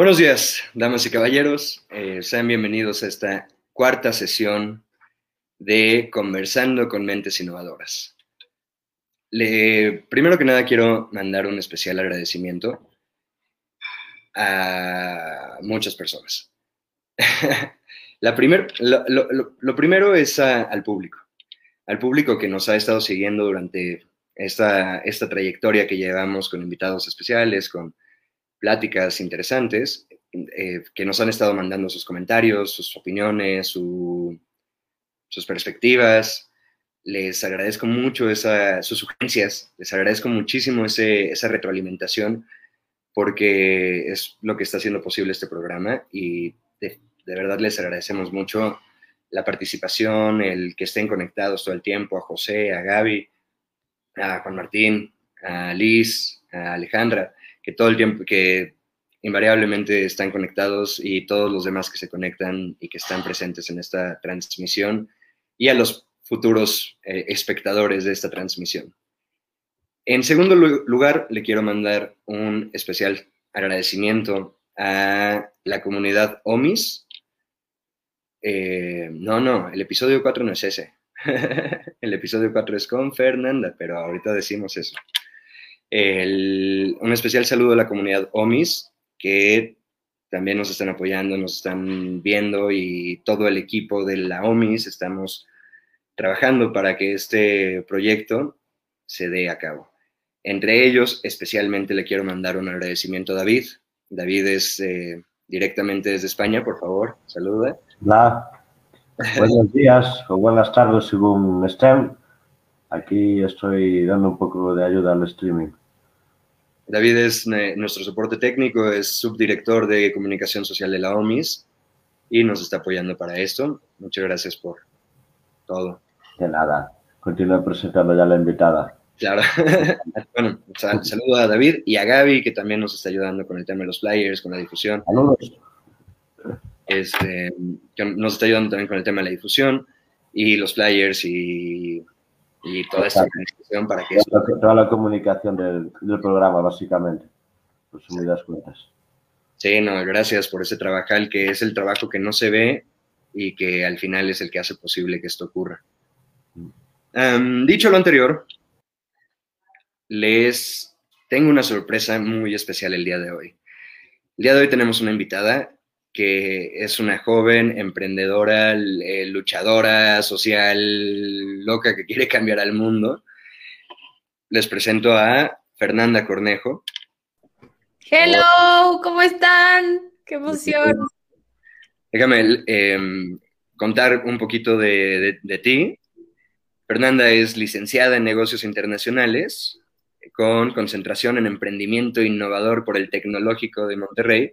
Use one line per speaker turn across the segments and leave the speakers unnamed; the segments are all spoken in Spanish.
Buenos días, damas y caballeros. Eh, sean bienvenidos a esta cuarta sesión de Conversando con Mentes Innovadoras. Primero que nada quiero mandar un especial agradecimiento a muchas personas. Lo, primero es al público, al público que nos ha estado siguiendo durante esta, esta trayectoria que llevamos con invitados especiales, con pláticas interesantes eh, que nos han estado mandando sus comentarios, sus opiniones, su, sus perspectivas. Les agradezco mucho esa, sus sugerencias, les agradezco muchísimo ese, esa retroalimentación porque es lo que está haciendo posible este programa y de, de verdad les agradecemos mucho la participación, el que estén conectados todo el tiempo, a José, a Gaby, a Juan Martín, a Liz, a Alejandra que todo el tiempo, que invariablemente están conectados y todos los demás que se conectan y que están presentes en esta transmisión y a los futuros eh, espectadores de esta transmisión. En segundo lugar, le quiero mandar un especial agradecimiento a la comunidad OMIS. Eh, no, no, el episodio 4 no es ese. el episodio 4 es con Fernanda, pero ahorita decimos eso. Un especial saludo a la comunidad OMIS, que también nos están apoyando, nos están viendo y todo el equipo de la OMIS estamos trabajando para que este proyecto se dé a cabo. Entre ellos, especialmente le quiero mandar un agradecimiento a David. David es eh, directamente desde España, por favor, saluda.
Hola, buenos días o buenas tardes según estén. Aquí estoy dando un poco de ayuda al streaming.
David es eh, nuestro soporte técnico, es subdirector de comunicación social de la OMIS y nos está apoyando para esto. Muchas gracias por todo.
De nada. Continúa presentando ya la invitada.
Claro. bueno, sal, saludo a David y a Gaby, que también nos está ayudando con el tema de los flyers, con la difusión.
Saludos.
Este, que nos está ayudando también con el tema de la difusión y los flyers y y toda esta organización para que...
Toda, eso... toda la comunicación del, del, programa, básicamente, por sumidas cuentas.
Sí, no, gracias por ese trabajo, que es el trabajo que no se ve y que al final es el que hace posible que esto ocurra. Um, dicho lo anterior, les tengo una sorpresa muy especial el día de hoy. El día de hoy tenemos una invitada que es una joven emprendedora, eh, luchadora social, loca que quiere cambiar al mundo. Les presento a Fernanda Cornejo.
Hello, ¿cómo están? Qué emoción.
Déjame eh, contar un poquito de, de, de ti. Fernanda es licenciada en negocios internacionales con concentración en emprendimiento innovador por el Tecnológico de Monterrey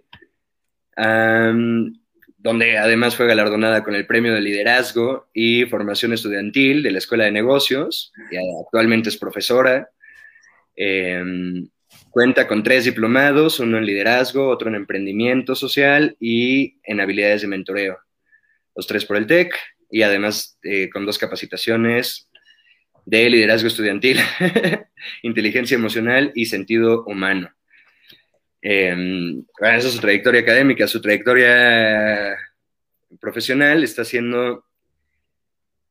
donde además fue galardonada con el Premio de Liderazgo y Formación Estudiantil de la Escuela de Negocios, y actualmente es profesora. Eh, cuenta con tres diplomados, uno en liderazgo, otro en emprendimiento social y en habilidades de mentoreo. Los tres por el TEC y además eh, con dos capacitaciones de liderazgo estudiantil, inteligencia emocional y sentido humano. Eh, esa es su trayectoria académica, su trayectoria profesional está siendo,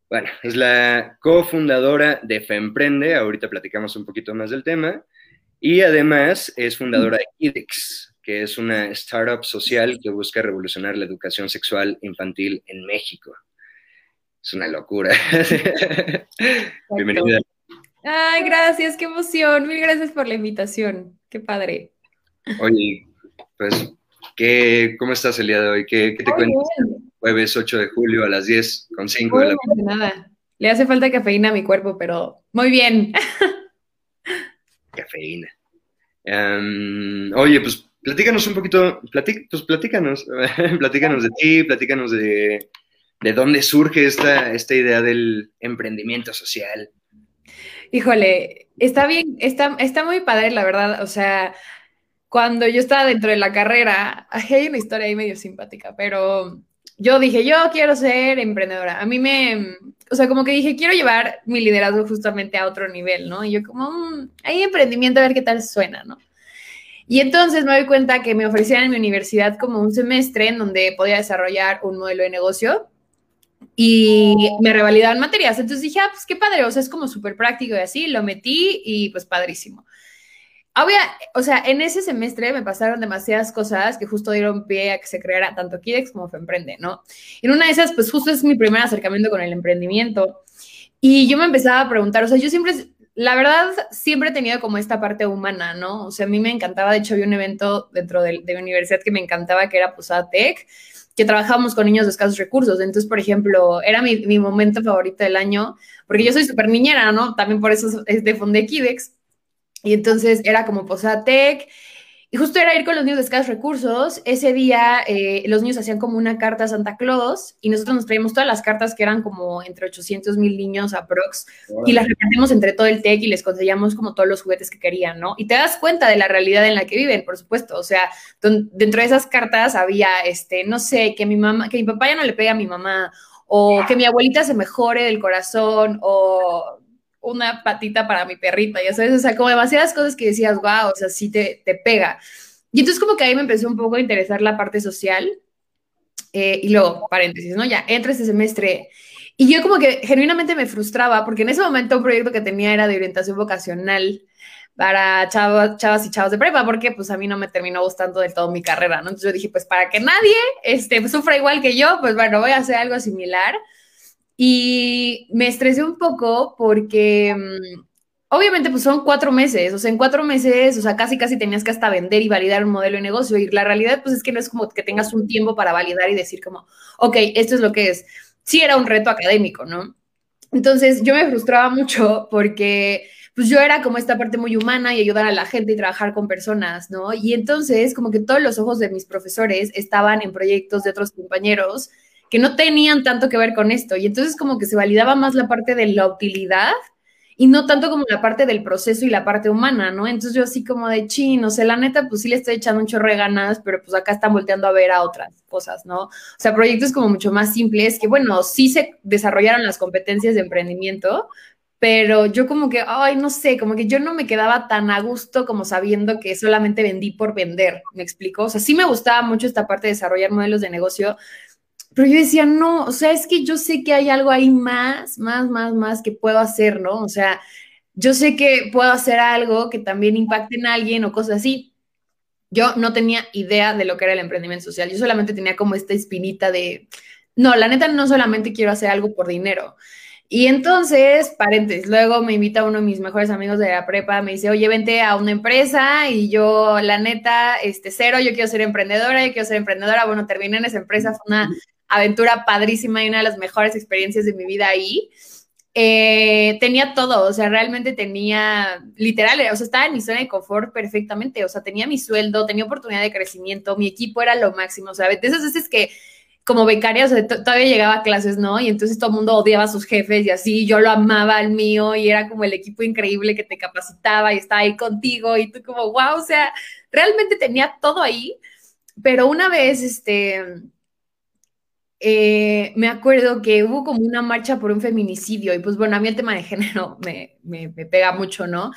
bueno, es la cofundadora de FEMprende, ahorita platicamos un poquito más del tema, y además es fundadora de IDEX, que es una startup social que busca revolucionar la educación sexual infantil en México. Es una locura. Bienvenida.
Ay, gracias, qué emoción. Mil gracias por la invitación. Qué padre.
Oye, pues, ¿qué, ¿cómo estás el día de hoy? ¿Qué, qué te Muy cuentas? Bien. Jueves 8 de julio a las 10 con 5 de la
mañana. Nada, le hace falta cafeína a mi cuerpo, pero muy bien.
Cafeína. Um, oye, pues platícanos un poquito, platic, pues platícanos, platícanos de ti, platícanos de, de dónde surge esta, esta idea del emprendimiento social.
Híjole, está bien, está, está muy padre, la verdad. O sea, cuando yo estaba dentro de la carrera, hay una historia ahí medio simpática, pero yo dije, yo quiero ser emprendedora. A mí me, o sea, como que dije, quiero llevar mi liderazgo justamente a otro nivel, ¿no? Y yo como, mmm, hay emprendimiento, a ver qué tal suena, ¿no? Y entonces me doy cuenta que me ofrecían en mi universidad como un semestre en donde podía desarrollar un modelo de negocio y me revalidaban materias. Entonces dije, ah, pues qué padre, o sea, es como súper práctico y así, lo metí y pues padrísimo. Obvia, o sea, en ese semestre me pasaron demasiadas cosas que justo dieron pie a que se creara tanto Kidex como Femprende, ¿no? En una de esas, pues justo es mi primer acercamiento con el emprendimiento. Y yo me empezaba a preguntar, o sea, yo siempre, la verdad, siempre he tenido como esta parte humana, ¿no? O sea, a mí me encantaba, de hecho, había un evento dentro de, de mi universidad que me encantaba, que era Posada Tech, que trabajábamos con niños de escasos recursos. Entonces, por ejemplo, era mi, mi momento favorito del año, porque yo soy súper niñera, ¿no? También por eso es de Fundé Kidex. Y entonces era como Posada Tech. Y justo era ir con los niños de escasos recursos. Ese día eh, los niños hacían como una carta a Santa Claus y nosotros nos traíamos todas las cartas que eran como entre 800 mil niños aprox y las repartimos entre todo el TEC y les conseguíamos como todos los juguetes que querían, ¿no? Y te das cuenta de la realidad en la que viven, por supuesto. O sea, dentro de esas cartas había, este, no sé, que mi mamá, que mi papá ya no le pegue a mi mamá o que mi abuelita se mejore del corazón o una patita para mi perrita, ya sabes, o sea, como demasiadas cosas que decías, wow, o sea, sí te, te pega. Y entonces como que ahí me empezó un poco a interesar la parte social. Eh, y luego, paréntesis, ¿no? Ya, entra este semestre. Y yo como que genuinamente me frustraba, porque en ese momento un proyecto que tenía era de orientación vocacional para chavos, chavas y chavos de prepa, porque pues a mí no me terminó gustando del todo mi carrera, ¿no? Entonces yo dije, pues para que nadie este, sufra igual que yo, pues bueno, voy a hacer algo similar. Y me estresé un poco porque mm, obviamente pues son cuatro meses, o sea, en cuatro meses, o sea, casi casi tenías que hasta vender y validar un modelo de negocio y la realidad pues es que no es como que tengas un tiempo para validar y decir como, ok, esto es lo que es. Sí era un reto académico, ¿no? Entonces yo me frustraba mucho porque pues yo era como esta parte muy humana y ayudar a la gente y trabajar con personas, ¿no? Y entonces como que todos los ojos de mis profesores estaban en proyectos de otros compañeros que no tenían tanto que ver con esto. Y entonces como que se validaba más la parte de la utilidad y no tanto como la parte del proceso y la parte humana, ¿no? Entonces yo así como de chin, o sea, la neta, pues sí le estoy echando un chorro de ganas, pero pues acá están volteando a ver a otras cosas, ¿no? O sea, proyectos como mucho más simples, que bueno, sí se desarrollaron las competencias de emprendimiento, pero yo como que, ay, no sé, como que yo no me quedaba tan a gusto como sabiendo que solamente vendí por vender, ¿me explico? O sea, sí me gustaba mucho esta parte de desarrollar modelos de negocio, pero yo decía, no, o sea, es que yo sé que hay algo ahí más, más, más, más que puedo hacer, ¿no? O sea, yo sé que puedo hacer algo que también impacte en alguien o cosas así. Yo no tenía idea de lo que era el emprendimiento social. Yo solamente tenía como esta espinita de, no, la neta no solamente quiero hacer algo por dinero. Y entonces, paréntesis, luego me invita uno de mis mejores amigos de la prepa, me dice, oye, vente a una empresa y yo, la neta, este, cero, yo quiero ser emprendedora, yo quiero ser emprendedora. Bueno, terminé en esa empresa, fue una aventura padrísima y una de las mejores experiencias de mi vida ahí. Eh, tenía todo, o sea, realmente tenía, literal, o sea, estaba en mi zona de confort perfectamente, o sea, tenía mi sueldo, tenía oportunidad de crecimiento, mi equipo era lo máximo, o sea, de esas veces que como becaria, o sea, todavía llegaba a clases, ¿no? Y entonces todo el mundo odiaba a sus jefes y así, yo lo amaba al mío y era como el equipo increíble que te capacitaba y estaba ahí contigo y tú como, wow, o sea, realmente tenía todo ahí, pero una vez, este, eh, me acuerdo que hubo como una marcha por un feminicidio y pues bueno, a mí el tema de género me, me, pega mucho, ¿no?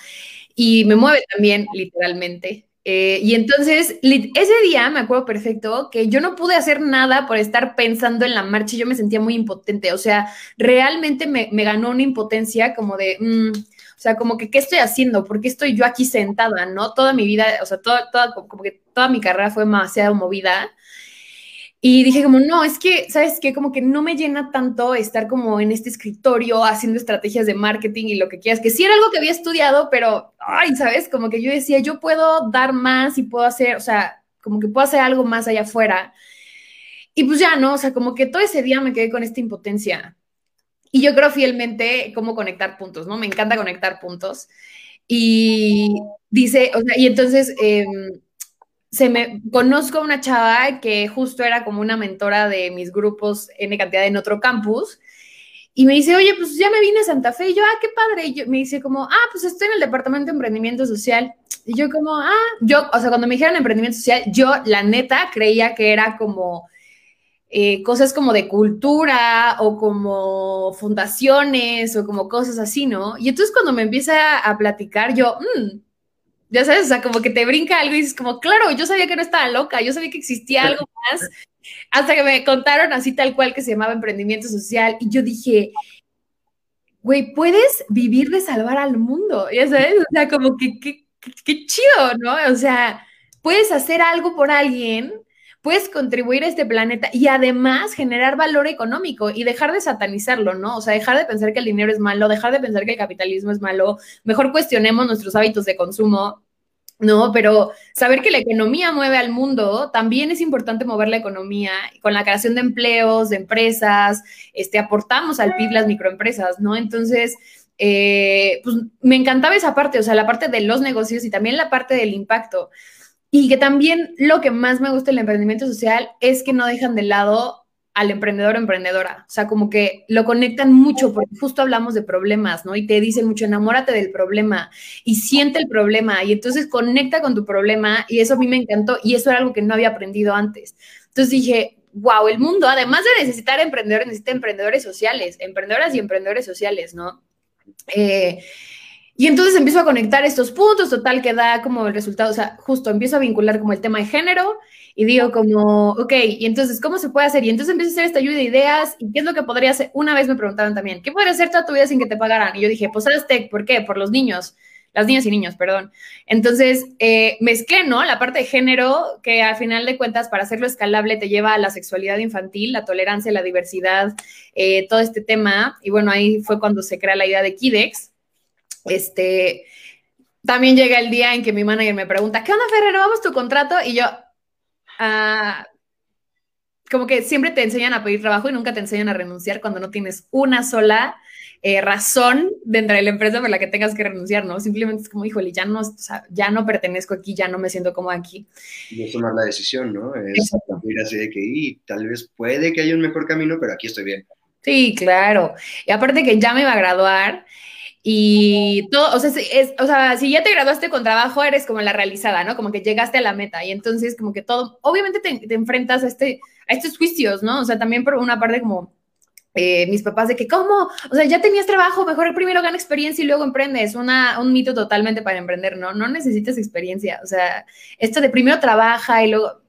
Y me mueve también literalmente. Eh, y entonces, ese día me acuerdo perfecto que yo no pude hacer nada por estar pensando en la marcha y yo me sentía muy impotente. O sea, realmente me, me ganó una impotencia como de, mm, o sea, como que, ¿qué estoy haciendo? ¿Por qué estoy yo aquí sentada? ¿No? Toda mi vida, o sea, toda, toda, como que toda mi carrera fue demasiado movida. Y dije como, no, es que, ¿sabes qué? Como que no me llena tanto estar como en este escritorio haciendo estrategias de marketing y lo que quieras, que sí era algo que había estudiado, pero, ay, ¿sabes? Como que yo decía, yo puedo dar más y puedo hacer, o sea, como que puedo hacer algo más allá afuera. Y pues ya, ¿no? O sea, como que todo ese día me quedé con esta impotencia. Y yo creo fielmente cómo conectar puntos, ¿no? Me encanta conectar puntos. Y dice, o sea, y entonces... Eh, se me conozco una chava que justo era como una mentora de mis grupos N cantidad en otro campus. Y me dice, oye, pues ya me vine a Santa Fe. Y yo, ah, qué padre. Y yo, me dice como, ah, pues estoy en el departamento de emprendimiento social. Y yo como, ah, yo, o sea, cuando me dijeron emprendimiento social, yo la neta creía que era como eh, cosas como de cultura o como fundaciones o como cosas así, ¿no? Y entonces cuando me empieza a platicar, yo, mmm, Ya sabes, o sea, como que te brinca algo y dices como, claro, yo sabía que no estaba loca, yo sabía que existía algo más, hasta que me contaron así tal cual que se llamaba emprendimiento social y yo dije, güey, puedes vivir de salvar al mundo, ya sabes, o sea, como que qué chido, ¿no? O sea, puedes hacer algo por alguien puedes contribuir a este planeta y además generar valor económico y dejar de satanizarlo, ¿no? O sea, dejar de pensar que el dinero es malo, dejar de pensar que el capitalismo es malo, mejor cuestionemos nuestros hábitos de consumo. No, pero saber que la economía mueve al mundo, también es importante mover la economía con la creación de empleos, de empresas, este, aportamos al PIB las microempresas, ¿no? Entonces, eh, pues me encantaba esa parte, o sea, la parte de los negocios y también la parte del impacto. Y que también lo que más me gusta del emprendimiento social es que no dejan de lado al emprendedor o emprendedora. O sea, como que lo conectan mucho porque justo hablamos de problemas, ¿no? Y te dicen mucho, enamórate del problema y siente el problema y entonces conecta con tu problema y eso a mí me encantó y eso era algo que no había aprendido antes. Entonces dije, wow, el mundo, además de necesitar emprendedores, necesita emprendedores sociales, emprendedoras y emprendedores sociales, ¿no? Eh, y entonces empiezo a conectar estos puntos, total, que da como el resultado, o sea, justo empiezo a vincular como el tema de género y digo como, ok, y entonces, ¿cómo se puede hacer? Y entonces empiezo a hacer esta lluvia de ideas y qué es lo que podría hacer. Una vez me preguntaron también, ¿qué podría hacer toda tu vida sin que te pagaran? Y yo dije, pues tech, ¿por qué? Por los niños, las niñas y niños, perdón. Entonces, eh, mezclé, ¿no? La parte de género, que al final de cuentas, para hacerlo escalable, te lleva a la sexualidad infantil, la tolerancia, la diversidad, eh, todo este tema. Y bueno, ahí fue cuando se crea la idea de Kidex este, también llega el día en que mi manager me pregunta, ¿qué onda, Fer? ¿Renovamos tu contrato? Y yo, ah, como que siempre te enseñan a pedir trabajo y nunca te enseñan a renunciar cuando no tienes una sola eh, razón dentro de la empresa por la que tengas que renunciar, ¿no? Simplemente es como, híjole, ya no, ya no pertenezco aquí, ya no me siento como aquí.
Y es tomar la decisión, ¿no? Es ir así de que, y, tal vez puede que haya un mejor camino, pero aquí estoy bien.
Sí, claro. Y aparte que ya me iba a graduar, y todo, o sea, si ya te graduaste con trabajo, eres como la realizada, ¿no? Como que llegaste a la meta y entonces como que todo, obviamente te, enfrentas a, este, a estos juicios, ¿no? O sea, también por una parte como eh, mis papás de que, ¿cómo? O sea, ya tenías trabajo, mejor primero gana experiencia y luego emprendes. Una, un mito totalmente para emprender, ¿no? No necesitas experiencia. O sea, esto de primero trabaja y luego,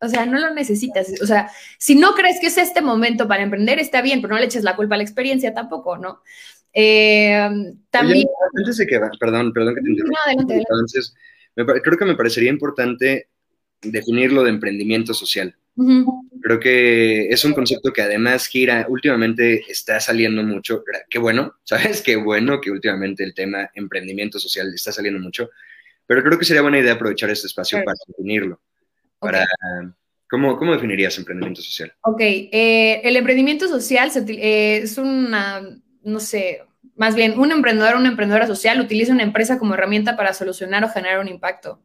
o sea, no lo necesitas. O sea, si no crees que es este momento para emprender, está bien, pero no le eches la culpa a la experiencia tampoco, ¿no? Eh, también...
antes de que, perdón, perdón que te interrumpa. Entonces, creo que me parecería importante definir lo de emprendimiento social. Creo que es un concepto que además gira, últimamente está saliendo mucho. Qué bueno, ¿sabes? Qué bueno que últimamente el tema emprendimiento social está saliendo mucho. Pero creo que sería buena idea aprovechar este espacio para definirlo. Para, ¿cómo, ¿Cómo definirías emprendimiento social?
Ok, eh, el emprendimiento social eh, es una no sé, más bien un emprendedor o una emprendedora social utiliza una empresa como herramienta para solucionar o generar un impacto.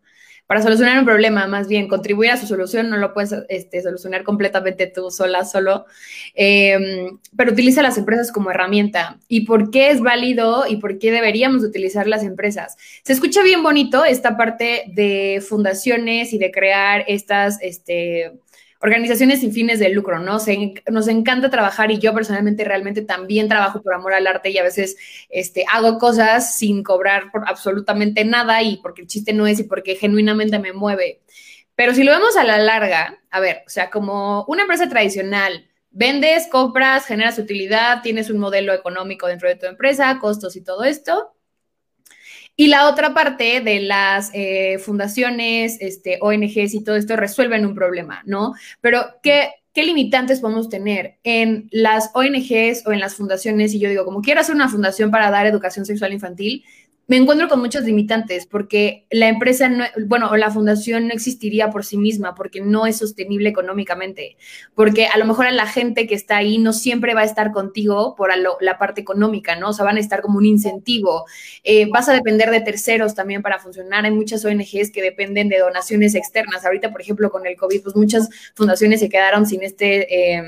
Para solucionar un problema, más bien, contribuir a su solución, no lo puedes este, solucionar completamente tú sola, solo, em, pero utiliza las empresas como herramienta. ¿Y por qué es válido y por qué deberíamos utilizar las empresas? Se escucha bien bonito esta parte de fundaciones y de crear estas, este, organizaciones sin fines de lucro, ¿no? nos encanta trabajar y yo personalmente realmente también trabajo por amor al arte y a veces este, hago cosas sin cobrar por absolutamente nada y porque el chiste no es y porque genuinamente me mueve. Pero si lo vemos a la larga, a ver, o sea, como una empresa tradicional, vendes, compras, generas utilidad, tienes un modelo económico dentro de tu empresa, costos y todo esto, y la otra parte de las eh, fundaciones, este, ONGs y todo esto resuelven un problema, ¿no? Pero, ¿qué, ¿qué limitantes podemos tener en las ONGs o en las fundaciones? Y yo digo, como quiero hacer una fundación para dar educación sexual infantil, me encuentro con muchos limitantes porque la empresa, no, bueno, o la fundación no existiría por sí misma porque no es sostenible económicamente, porque a lo mejor a la gente que está ahí no siempre va a estar contigo por la parte económica, ¿no? O sea, van a estar como un incentivo. Eh, vas a depender de terceros también para funcionar. Hay muchas ONGs que dependen de donaciones externas. Ahorita, por ejemplo, con el COVID, pues muchas fundaciones se quedaron sin este... Eh,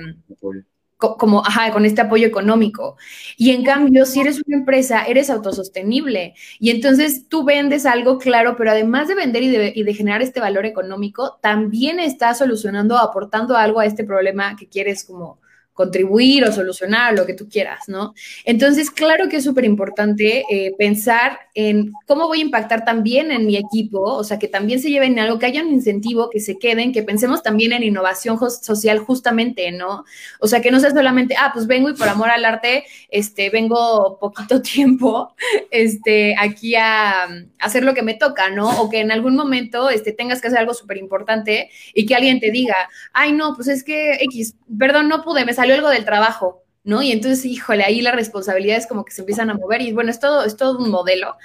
como, ajá, con este apoyo económico. Y en cambio, si eres una empresa, eres autosostenible. Y entonces tú vendes algo claro, pero además de vender y de, y de generar este valor económico, también estás solucionando, aportando algo a este problema que quieres como, contribuir o solucionar lo que tú quieras, ¿no? Entonces, claro que es súper importante eh, pensar en cómo voy a impactar también en mi equipo, o sea, que también se lleven algo, que haya un incentivo, que se queden, que pensemos también en innovación social justamente, ¿no? O sea, que no sea solamente, ah, pues vengo y por amor al arte, este, vengo poquito tiempo, este, aquí a, hacer lo que me toca, ¿no? O que en algún momento, este, tengas que hacer algo súper importante y que alguien te diga, ay, no, pues es que X, perdón, no pude, me salió algo del trabajo, ¿no? Y entonces, híjole, ahí las responsabilidades como que se empiezan a mover y bueno, es todo, es todo un modelo,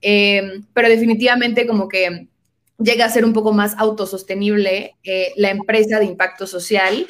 eh, pero definitivamente como que llega a ser un poco más autosostenible eh, la empresa de impacto social.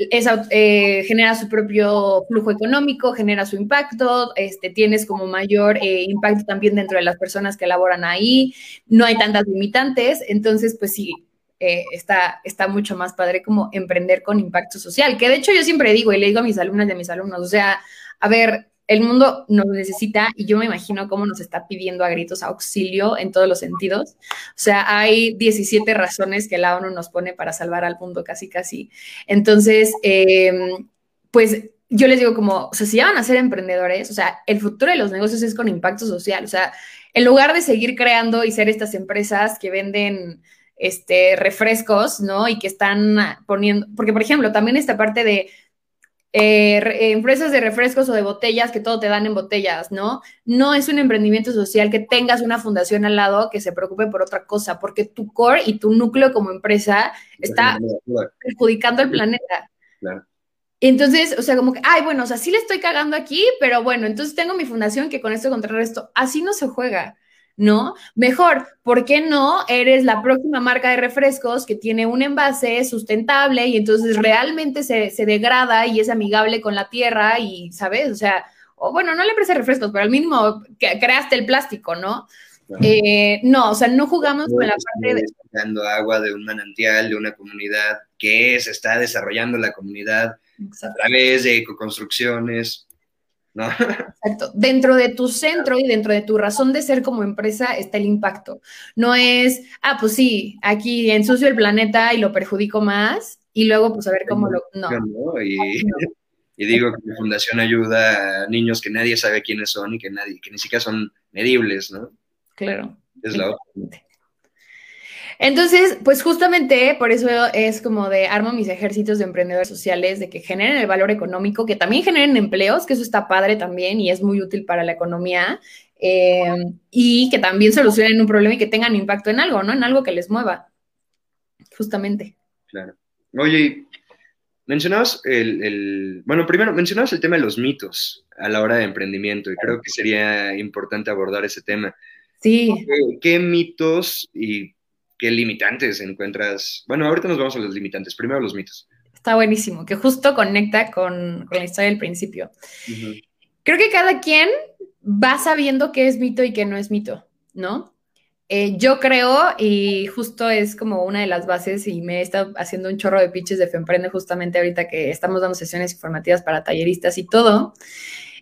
Eh, genera su propio flujo económico, genera su impacto, este, tienes como mayor impacto también dentro de las personas que laboran ahí, no hay tantas limitantes, entonces pues sí, eh, está, está mucho más padre como emprender con impacto social, que de hecho yo siempre digo y le digo a mis alumnas y a mis alumnos, o sea, a ver, el mundo nos necesita y yo me imagino cómo nos está pidiendo a gritos auxilio en todos los sentidos. O sea, hay 17 razones que la ONU nos pone para salvar al mundo casi, casi. Entonces, em, pues yo les digo como, o sea, si van a ser emprendedores, o sea, el futuro de los negocios es con impacto social. O sea, en lugar de seguir creando y ser estas empresas que venden este, refrescos, ¿no? Y que están poniendo, porque por ejemplo, también esta parte de eh, eh, empresas de refrescos o de botellas que todo te dan en botellas, ¿no? No es un emprendimiento social que tengas una fundación al lado que se preocupe por otra cosa, porque tu core y tu núcleo como empresa está perjudicando al planeta. Claro. Entonces, o sea, como que, ay, bueno, o sea, sí le estoy cagando aquí, pero bueno, entonces tengo mi fundación que con esto contrarresto. Así no se juega. ¿No? Mejor, ¿por qué no eres la próxima marca de refrescos que tiene un envase sustentable y entonces realmente se, degrada y es amigable con la tierra y, ¿sabes? O sea, o bueno, no le empresa de refrescos, pero al mínimo que creaste el plástico, ¿no? Eh, no, o sea, no jugamos con la parte de...
Dando agua de un manantial, de una comunidad que se está desarrollando la comunidad a través de ecoconstrucciones.
Exacto. Dentro de tu centro y dentro de tu razón de ser como empresa está el impacto. No es, ah, pues sí, aquí ensucio el planeta y lo perjudico más y luego pues a ver cómo lo... No.
Y, digo que mi fundación ayuda a niños que nadie sabe quiénes son y que, nadie, que ni siquiera son medibles, ¿no?
Claro. Es la otra. Entonces, pues justamente por eso es como de armo mis ejércitos de emprendedores sociales, de que generen el valor económico, que también generen empleos, que eso está padre también y es muy útil para la economía, eh, y que también solucionen un problema y que tengan impacto en algo, ¿no? En algo que les mueva, justamente.
Claro. Oye, mencionabas el, bueno, primero mencionabas el tema de los mitos a la hora de emprendimiento y creo que sería importante abordar ese tema.
Sí.
qué mitos y qué limitantes encuentras? Bueno, ahorita nos vamos a los limitantes, primero los mitos.
Está buenísimo, que justo conecta con, la historia del principio. Creo que cada quien va sabiendo qué es mito y qué no es mito, ¿no? Eh, yo creo, y justo es como una de las bases, y me he estado haciendo un chorro de pitches de Femprende justamente ahorita que estamos dando sesiones informativas para talleristas y todo.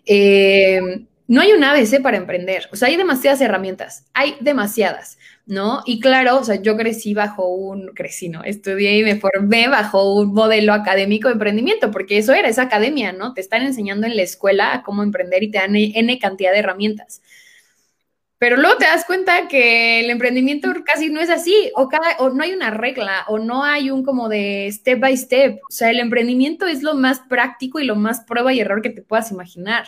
Eh, no hay un ABC para emprender, o sea, hay demasiadas herramientas, hay demasiadas. ¿no? Y claro, o sea, yo crecí bajo un, crecí, ¿no? Estudié y me formé bajo un modelo académico de emprendimiento, porque eso era, esa academia, ¿no? Te están enseñando en la escuela cómo emprender y te dan N cantidad de herramientas. Pero luego te das cuenta que el emprendimiento casi no es así, o, cada, o no hay una regla, o no hay un como de step by step. O sea, el emprendimiento es lo más práctico y lo más prueba y error que te puedas imaginar.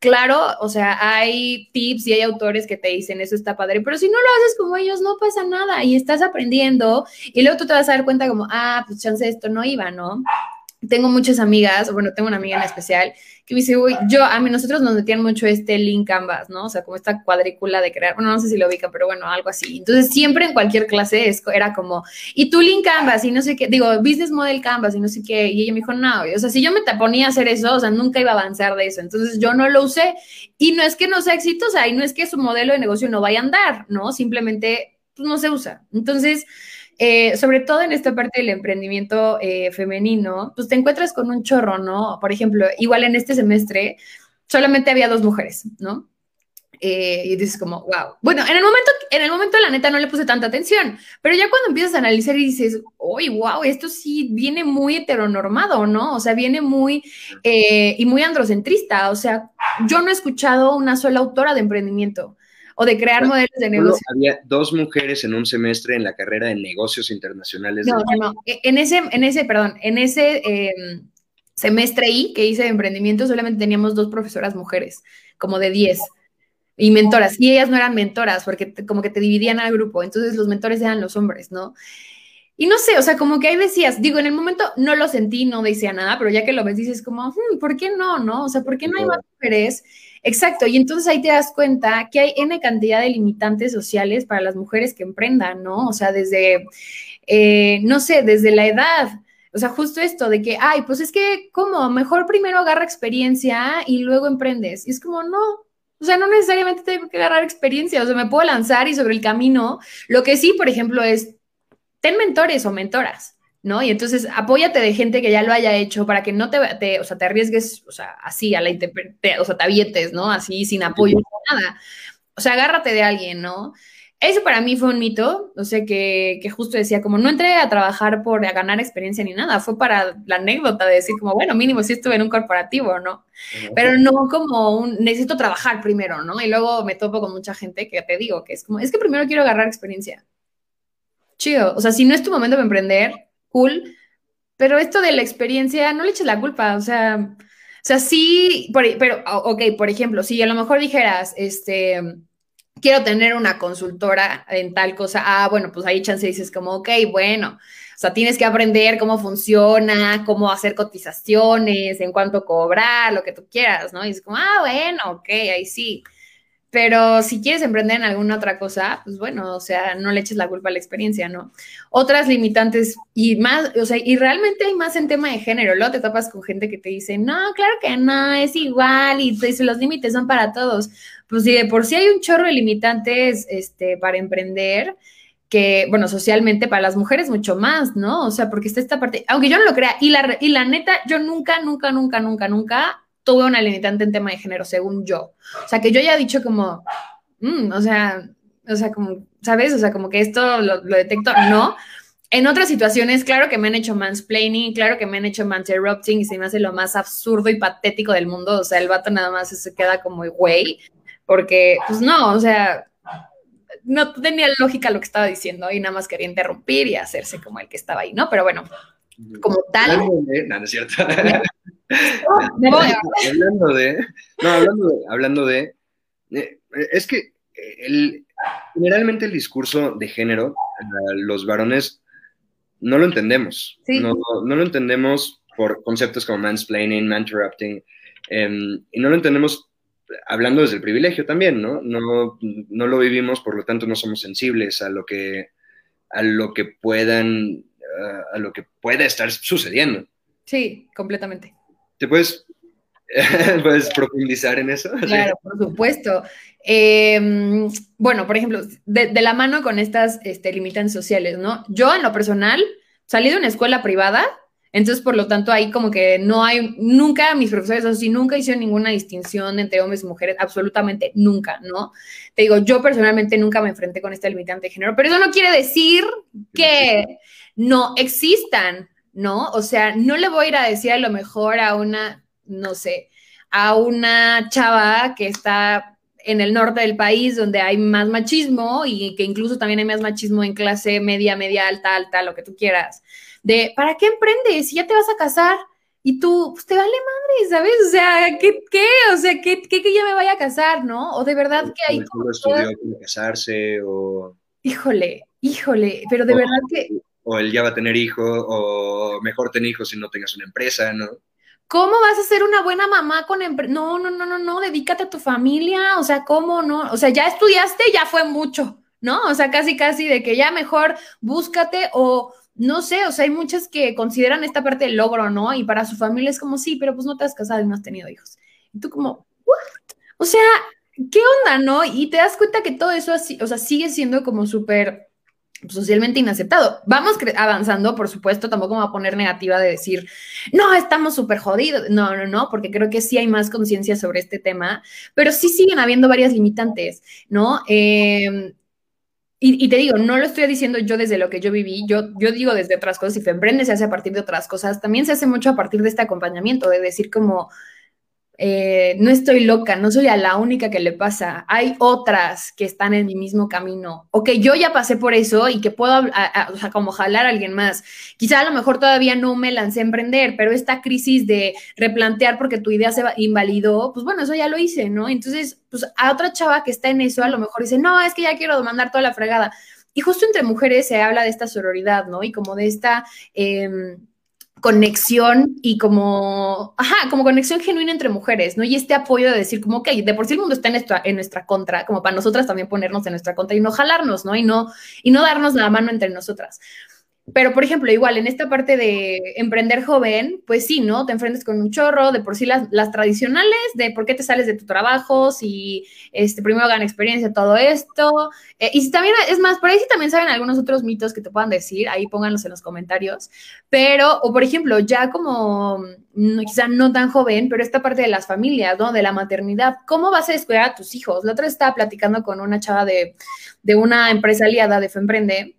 Claro, o sea, hay tips y hay autores que te dicen eso está padre, pero si no lo haces como ellos, no pasa nada y estás aprendiendo y luego tú te vas a dar cuenta como, ah, pues chance esto no iba, ¿no? Tengo muchas amigas, bueno, tengo una amiga en especial que me dice, uy, yo, a mí nosotros nos metían mucho este link canvas, ¿no? O sea, como esta cuadrícula de crear, bueno, no sé si lo ubica, pero bueno, algo así. Entonces, siempre en cualquier clase era como, y tú link canvas y no sé qué, digo, business model canvas y no sé qué, y ella me dijo, no, o sea, si yo me ponía a hacer eso, o sea, nunca iba a avanzar de eso. Entonces, yo no lo usé y no es que no sea exitosa y no es que su modelo de negocio no vaya a andar, ¿no? Simplemente, pues, no se usa. Entonces, eh, sobre todo en esta parte del emprendimiento eh, femenino, pues te encuentras con un chorro, ¿no? Por ejemplo, igual en este semestre solamente había dos mujeres, ¿no? Eh, y dices como, wow. Bueno, en el momento, en el momento la neta no le puse tanta atención, pero ya cuando empiezas a analizar y dices, uy, wow, esto sí viene muy heteronormado, ¿no? O sea, viene muy, y muy androcentrista. O sea, yo no he escuchado una sola autora de emprendimiento o de crear modelos de negocio.
Había dos mujeres en un semestre en la carrera de negocios internacionales.
No, no, no. E, en ese, en ese, perdón, en ese em, semestre I que hice de emprendimiento solamente teníamos dos profesoras mujeres, como de 10 y mentoras. Y ellas no eran mentoras porque como que te dividían al grupo. Entonces los mentores eran los hombres, ¿no? Y no sé, o sea, como que ahí decías, digo, en el momento no lo sentí, no decía nada, pero ya que lo ves dices como, hmm, ¿por qué no, no? O sea, ¿por qué no hay más mujeres? Exacto, y entonces ahí te das cuenta que hay N cantidad de limitantes sociales para las mujeres que emprendan, ¿no? O sea, desde, eh, no sé, desde la edad. O sea, justo esto de que, ay, pues es que, ¿cómo? Mejor primero agarra experiencia y luego emprendes. Y es como, no, o sea, no necesariamente tengo que agarrar experiencia, o sea, me puedo lanzar y sobre el camino. Lo que sí, por ejemplo, es, ten mentores o mentoras, ¿no? Y entonces apóyate de gente que ya lo haya hecho para que no te, o sea, te arriesgues, o sea, así a la o sea, te avientes, ¿no? Así sin apoyo, nada. O sea, agárrate de alguien, ¿no? Eso para mí fue un mito, o sea, que, que, justo decía, como no entré a trabajar por ganar experiencia ni nada, fue para la anécdota de decir, como, bueno, mínimo si estuve en un corporativo, ¿no? Pero no como un, necesito trabajar primero, ¿no? Y luego me topo con mucha gente que te digo, que es como, es que primero quiero agarrar experiencia. Chido, o sea, si no es tu momento de emprender, cool, pero esto de la experiencia, no le eches la culpa, o sea, o sea, sí, pero, ok, por ejemplo, si a lo mejor dijeras, este quiero tener una consultora en tal cosa, ah, bueno, pues ahí chance dices como, ok, bueno, o sea, tienes que aprender cómo funciona, cómo hacer cotizaciones, en cuánto cobrar, lo que tú quieras, ¿no? Y es como, ah, bueno, ok, ahí sí. Pero si quieres emprender en alguna otra cosa, pues bueno, o sea, no le eches la culpa a la experiencia, ¿no? Otras limitantes y más, o sea, y realmente hay más en tema de género. Luego te tapas con gente que te dice, no, claro que no, es igual y dice, los límites son para todos. Pues si de por sí hay un chorro de limitantes este, para emprender, que, bueno, socialmente para las mujeres mucho más, ¿no? O sea, porque está esta parte, aunque yo no lo crea, y la, y la neta, yo nunca, nunca, nunca, nunca, nunca tuve una limitante en tema de género, según yo. O sea, que yo ya he dicho como, mm, o sea, o sea, como, ¿sabes? O sea, como que esto lo, detecto, no. En otras situaciones, claro que me han hecho mansplaining, claro que me han hecho interrupting y se me hace lo más absurdo y patético del mundo. O sea, el vato nada más se queda como güey, porque, pues no, o sea, no tenía lógica lo que estaba diciendo y nada más quería interrumpir y hacerse como el que estaba ahí, ¿no? Pero bueno, como tal.
No, no es cierto. Hablando de, no, hablando de, hablando de, eh, es que el, generalmente el discurso de género, los varones no lo entendemos. No, no, lo entendemos por conceptos como mansplaining, interrupting, em, y no lo entendemos hablando desde el privilegio también, ¿no? ¿no? No lo vivimos, por lo tanto no somos sensibles a lo que, a lo que puedan, a lo que pueda estar sucediendo.
Sí, completamente.
¿Te puedes, puedes profundizar en eso?
Claro, por supuesto. Em, bueno, por ejemplo, de, la mano con estas este, limitantes sociales, ¿no? Yo en lo personal salí de una escuela privada, entonces por lo tanto ahí como que no hay, nunca mis profesores así, nunca hicieron ninguna distinción entre hombres y mujeres, absolutamente nunca, ¿no? Te digo, yo personalmente nunca me enfrenté con esta limitante de género, pero eso no quiere decir que no existan, ¿no? O sea, no le voy a ir a decir a lo mejor a una, no sé, a una chava que está en el norte del país donde hay más machismo y que incluso también hay más machismo en clase media, media, alta, alta, lo que tú quieras. De, ¿para qué emprendes? Si ya te vas a casar y tú, pues te vale madre, ¿sabes? O sea, ¿qué? qué? O sea, ¿qué, qué que ya me vaya a casar, no? O de verdad que hay...
Como estudió casarse o...
Híjole, híjole, pero de verdad que
o él ya va a tener hijos, o mejor ten hijos si no tengas una empresa, ¿no?
¿Cómo vas a ser una buena mamá con empresa? No, no, no, no, no, dedícate a tu familia, o sea, ¿cómo no? O sea, ya estudiaste, ya fue mucho, ¿no? O sea, casi, casi de que ya mejor búscate o no sé, o sea, hay muchas que consideran esta parte del logro, ¿no? Y para su familia es como, sí, pero pues no te has casado y no has tenido hijos. Y tú como, ¿what? O sea, ¿qué onda, no? Y te das cuenta que todo eso, así, o sea, sigue siendo como súper socialmente inaceptado. Vamos avanzando, por supuesto, tampoco me voy a poner negativa de decir, no, estamos súper jodidos. No, no, no, porque creo que sí hay más conciencia sobre este tema, pero sí siguen habiendo varias limitantes, ¿no? Eh, y, te digo, no lo estoy diciendo yo desde lo que yo viví, yo, yo digo desde otras cosas, y Femprende se hace a partir de otras cosas, también se hace mucho a partir de este acompañamiento, de decir como, eh, no estoy loca, no soy a la única que le pasa, hay otras que están en mi mismo camino, o que yo ya pasé por eso y que puedo, o sea, como jalar a alguien más. Quizá a lo mejor todavía no me lancé a emprender, pero esta crisis de replantear porque tu idea se invalidó, pues bueno, eso ya lo hice, ¿no? Entonces, pues a otra chava que está en eso, a lo mejor dice, no, es que ya quiero mandar toda la fregada. Y justo entre mujeres se habla de esta sororidad, ¿no? Y como de esta... Eh, conexión y como, ajá, como conexión genuina entre mujeres, ¿no? Y este apoyo de decir como, ok, de por sí el mundo está en nuestra, en nuestra contra, como para nosotras también ponernos en nuestra contra y no jalarnos, ¿no? Y no, y no darnos la mano entre nosotras. Pero, por ejemplo, igual en esta parte de emprender joven, pues sí, ¿no? Te enfrentas con un chorro, de por sí las, las tradicionales, de por qué te sales de tu trabajo, si este, primero gana experiencia, todo esto. Eh, y si también, es más, por ahí sí también saben algunos otros mitos que te puedan decir, ahí pónganlos en los comentarios. Pero, o por ejemplo, ya como, quizá no tan joven, pero esta parte de las familias, ¿no? De la maternidad, ¿cómo vas a descuidar a tus hijos? La otra estaba platicando con una chava de, de una empresa aliada de Femprende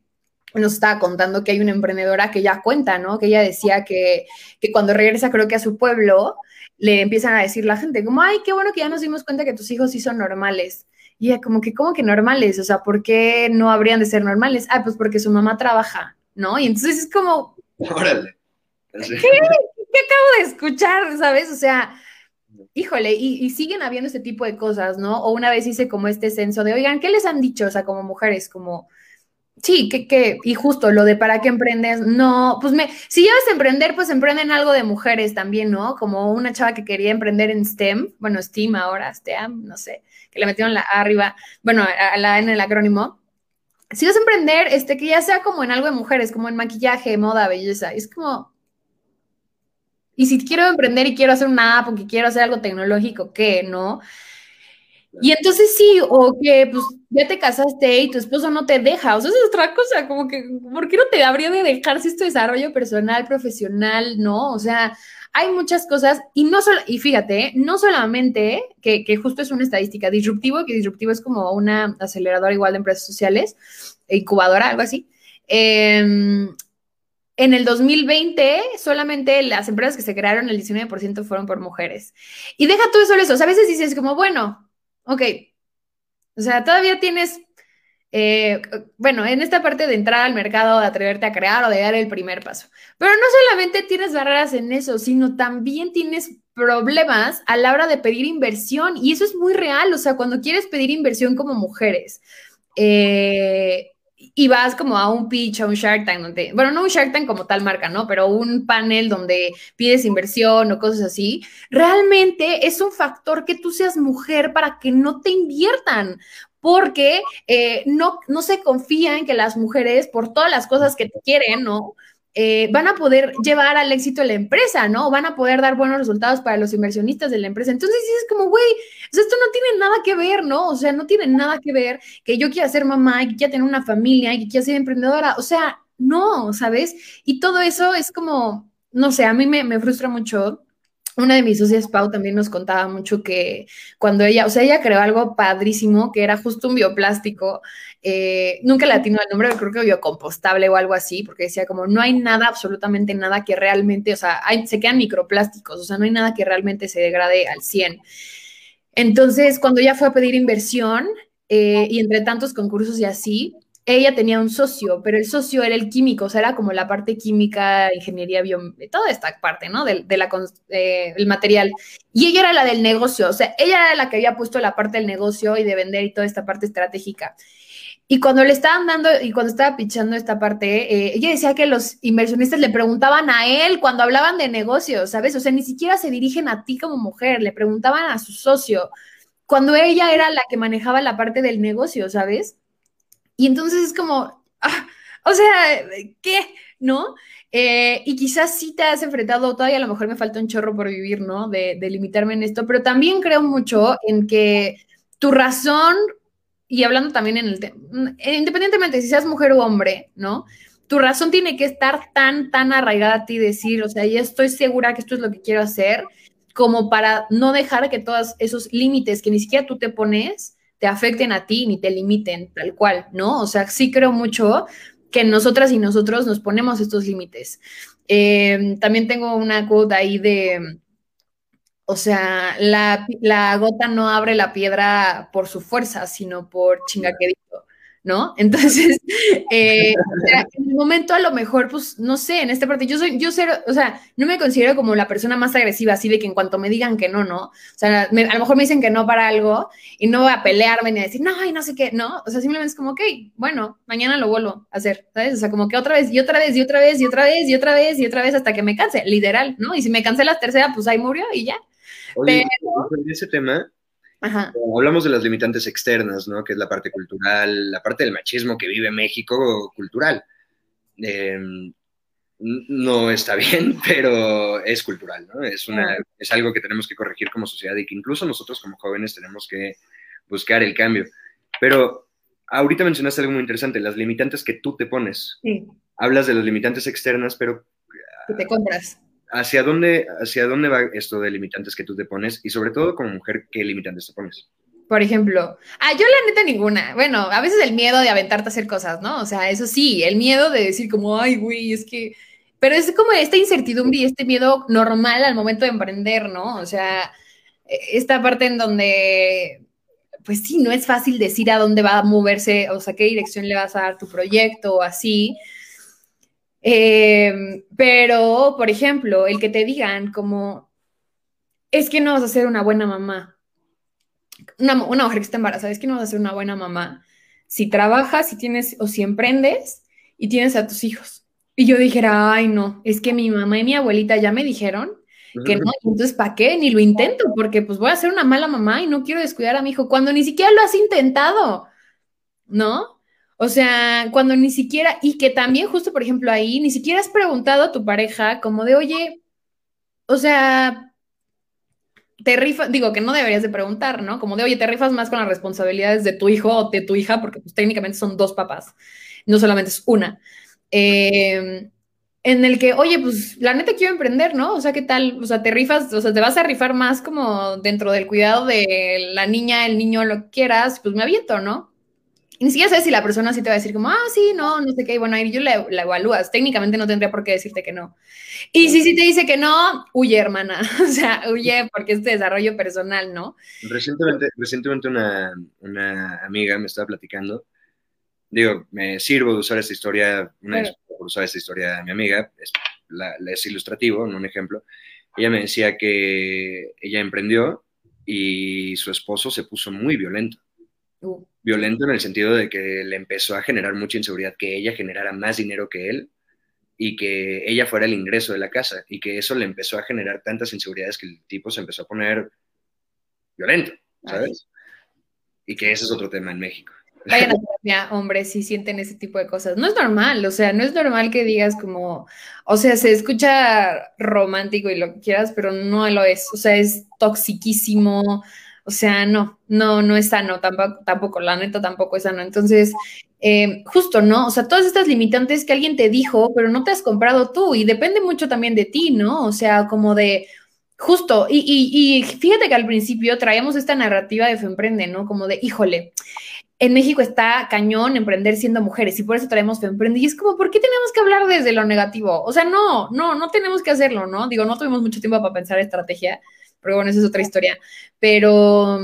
nos estaba contando que hay una emprendedora que ya cuenta, ¿no? Que ella decía que, que, cuando regresa, creo que a su pueblo, le empiezan a decir la gente, como, ay, qué bueno que ya nos dimos cuenta que tus hijos sí son normales. Y ella, como que, ¿cómo que normales? O sea, ¿por qué no habrían de ser normales? Ah, pues porque su mamá trabaja, ¿no? Y entonces es como. Órale. ¿Qué? ¿Qué acabo de escuchar? ¿Sabes? O sea, híjole, y, y, siguen habiendo ese tipo de cosas, ¿no? O una vez hice como este censo de, oigan, ¿qué les han dicho? O sea, como mujeres, como Sí, que, que, y justo lo de para qué emprendes, no, pues me, si ya vas a emprender, pues emprenden algo de mujeres también, ¿no? Como una chava que quería emprender en STEM, bueno, STEAM ahora, STEAM, no sé, que le metieron la arriba, bueno, a la en el acrónimo. Si vas a emprender, este, que ya sea como en algo de mujeres, como en maquillaje, moda, belleza, es como, y si quiero emprender y quiero hacer una app o que quiero hacer algo tecnológico, ¿qué? ¿No? Y entonces sí, o que pues ya te casaste y tu esposo no te deja, o sea, es otra cosa, como que, ¿por qué no te habría de dejar si es tu desarrollo personal, profesional, no? O sea, hay muchas cosas y no solo, y fíjate, no solamente que, que, justo es una estadística disruptivo, que disruptivo es como una aceleradora igual de empresas sociales, incubadora, algo así. Eh, en el 2020, solamente las empresas que se crearon, el 19% fueron por mujeres. Y deja tú eso, eso. O sea, a veces dices como, bueno, ok, o sea, todavía tienes, eh, bueno, en esta parte de entrar al mercado, de atreverte a crear o de dar el primer paso. Pero no solamente tienes barreras en eso, sino también tienes problemas a la hora de pedir inversión. Y eso es muy real, o sea, cuando quieres pedir inversión como mujeres. Eh, y vas como a un pitch, a un Shark Tank, donde, bueno, no un Shark Tank como tal marca, ¿no? Pero un panel donde pides inversión o cosas así, realmente es un factor que tú seas mujer para que no te inviertan, porque eh, no, no se confía en que las mujeres, por todas las cosas que te quieren, ¿no? Eh, van a poder llevar al éxito la empresa, ¿no? Van a poder dar buenos resultados para los inversionistas de la empresa. Entonces es como, güey, esto no tiene nada que ver, ¿no? O sea, no tiene nada que ver que yo quiera ser mamá que quiera tener una familia que quiera ser emprendedora. O sea, no, ¿sabes? Y todo eso es como, no sé, a mí me frustra mucho una de mis socias, Pau, también nos contaba mucho que cuando ella, o sea, ella creó algo padrísimo, que era justo un bioplástico, eh, nunca le atino el nombre, creo que biocompostable o algo así, porque decía como no hay nada, absolutamente nada que realmente, o sea, se quedan microplásticos, o sea, no hay nada que realmente se degrade al 100. Entonces, cuando ella fue a pedir inversión, eh, y entre tantos concursos y así, ella tenía un socio, pero el socio era el químico, o sea, era como la parte química, ingeniería, bio, toda esta parte, ¿no? De, la, eh, material. Y ella era la del negocio, o sea, ella era la que había puesto la parte del negocio y de vender y toda esta parte estratégica. Y cuando le estaban dando y cuando estaba pichando esta parte, eh, ella decía que los inversionistas le preguntaban a él cuando hablaban de negocios, ¿sabes? O sea, ni siquiera se dirigen a ti como mujer, le preguntaban a su socio, cuando ella era la que manejaba la parte del negocio, ¿sabes? Y entonces es como, ah, o sea, ¿qué? ¿No? Eh, y quizás sí te has enfrentado, todavía a lo mejor me falta un chorro por vivir, ¿no? De, de limitarme en esto, pero también creo mucho en que tu razón y hablando también en el tema, independientemente si seas mujer o hombre, ¿no? Tu razón tiene que estar tan, tan arraigada a ti decir, o sea, ya estoy segura que esto es lo que quiero hacer, como para no dejar que todos esos límites que ni siquiera tú te pones te afecten a ti ni te limiten tal cual, ¿no? O sea, sí creo mucho que nosotras y nosotros nos ponemos estos límites. Eh, también tengo una quote ahí de, o sea, la, la, gota no abre la piedra por su fuerza, sino por chingaquedito. ¿No? Entonces, eh, en el momento a lo mejor, pues, no sé, en esta parte, yo soy, yo ser, o sea, no me considero como la persona más agresiva, así de que en cuanto me digan que no, ¿no? O sea, a lo mejor me dicen que no para algo y no voy a pelearme ni a decir, no, y no sé qué, ¿no? O sea, simplemente es como, ok, bueno, mañana lo vuelvo a hacer, ¿sabes? O sea, como que otra vez y otra vez y otra vez y otra vez y otra vez y otra vez hasta que me canse, literal, ¿no? Y si me cansé la tercera, pues ahí murió y ya.
Oye, Pero... ese tema, Hablamos de las limitantes externas, ¿no? Que es la parte cultural, la parte del machismo que vive México cultural. Em, no está bien, pero es cultural, ¿no? Es, una, es algo que tenemos que corregir como sociedad y que incluso nosotros como jóvenes tenemos que buscar el cambio. Pero ahorita mencionaste algo muy interesante, las limitantes que tú te pones. Sí. Hablas de las limitantes externas, pero...
Que te compras.
¿Hacia dónde, ¿Hacia dónde va esto de limitantes que tú te pones? Y sobre todo como mujer, ¿qué limitantes te pones?
Por ejemplo, ah, yo la neta ninguna. Bueno, a veces el miedo de aventarte a hacer cosas, ¿no? O sea, eso sí, el miedo de decir como, ay, güey, es que... Pero es como esta incertidumbre y este miedo normal al momento de emprender, ¿no? O sea, e, esta parte en donde, pues sí, no es fácil decir a dónde va a moverse, o sea, qué dirección le vas a dar tu proyecto o así. Eh, pero, por ejemplo, el que te digan como, es que no vas a ser una buena mamá. Una, una mujer que está embarazada, es que no vas a ser una buena mamá. Si trabajas, si tienes o si emprendes y tienes a tus hijos. Y yo dijera, ay, no, es que mi mamá y mi abuelita ya me dijeron que no, entonces ¿para qué? Ni lo intento, porque pues voy a ser una mala mamá y no quiero descuidar a mi hijo cuando ni siquiera lo has intentado, ¿no? O sea, cuando ni siquiera, y que también justo, por ejemplo, ahí, ni siquiera has preguntado a tu pareja como de, oye, o sea, te rifas, digo que no deberías de preguntar, ¿no? Como de, oye, te rifas más con las responsabilidades de tu hijo o de tu hija, porque pues técnicamente son dos papás, no solamente es una. Em, en el que, oye, pues la neta quiero emprender, ¿no? O sea, ¿qué tal? O sea, te rifas, o sea, te vas a rifar más como dentro del cuidado de la niña, el niño, lo que quieras, pues me aviento, ¿no? Y ni siquiera sé si la persona sí te va a decir como, ah, sí, no, no sé qué, y bueno, ahí yo la, la, evalúas. Técnicamente no tendría por qué decirte que no. Y si sí te dice que no, huye, hermana. O sea, huye porque es desarrollo personal, ¿no?
Recientemente, recientemente una, una amiga me estaba platicando, digo, me sirvo de usar esta historia, una vez por usar esta historia de mi amiga, es, la, es ilustrativo, no un ejemplo. Ella me decía que ella emprendió y su esposo se puso muy violento. Uh violento en el sentido de que le empezó a generar mucha inseguridad, que ella generara más dinero que él y que ella fuera el ingreso de la casa y que eso le empezó a generar tantas inseguridades que el tipo se empezó a poner violento, ¿sabes? Y que ese es otro tema en México.
Vayan a terapia, hombres, si sienten ese tipo de cosas. No es normal, o sea, no es normal que digas como, o sea, se escucha romántico y lo que quieras, pero no lo es. O sea, es toxiquísimo, o sea, no, no, no es sano, tampoco, tampoco, la neta tampoco es sano. Entonces, eh, justo, ¿no? O sea, todas estas limitantes que alguien te dijo, pero no te has comprado tú y depende mucho también de ti, ¿no? O sea, como de, justo, y, y, fíjate que al principio traíamos esta narrativa de Femprende, ¿no? Como de, híjole, en México está cañón emprender siendo mujeres y por eso traemos Femprende. Y es como, ¿por qué tenemos que hablar desde lo negativo? O sea, no, no, no tenemos que hacerlo, ¿no? Digo, no tuvimos mucho tiempo para pensar estrategia, pero bueno, esa es otra historia. Pero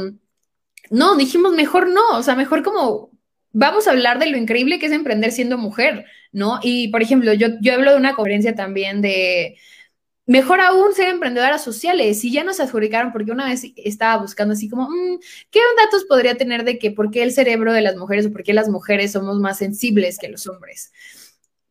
no, dijimos mejor no, o sea, mejor como vamos a hablar de lo increíble que es emprender siendo mujer, ¿no? Y por ejemplo, yo, yo hablo de una conferencia también de mejor aún ser emprendedoras sociales. Y ya nos adjudicaron, porque una vez estaba buscando así como, mm, ¿qué datos podría tener de que por qué el cerebro de las mujeres o por qué las mujeres somos más sensibles que los hombres?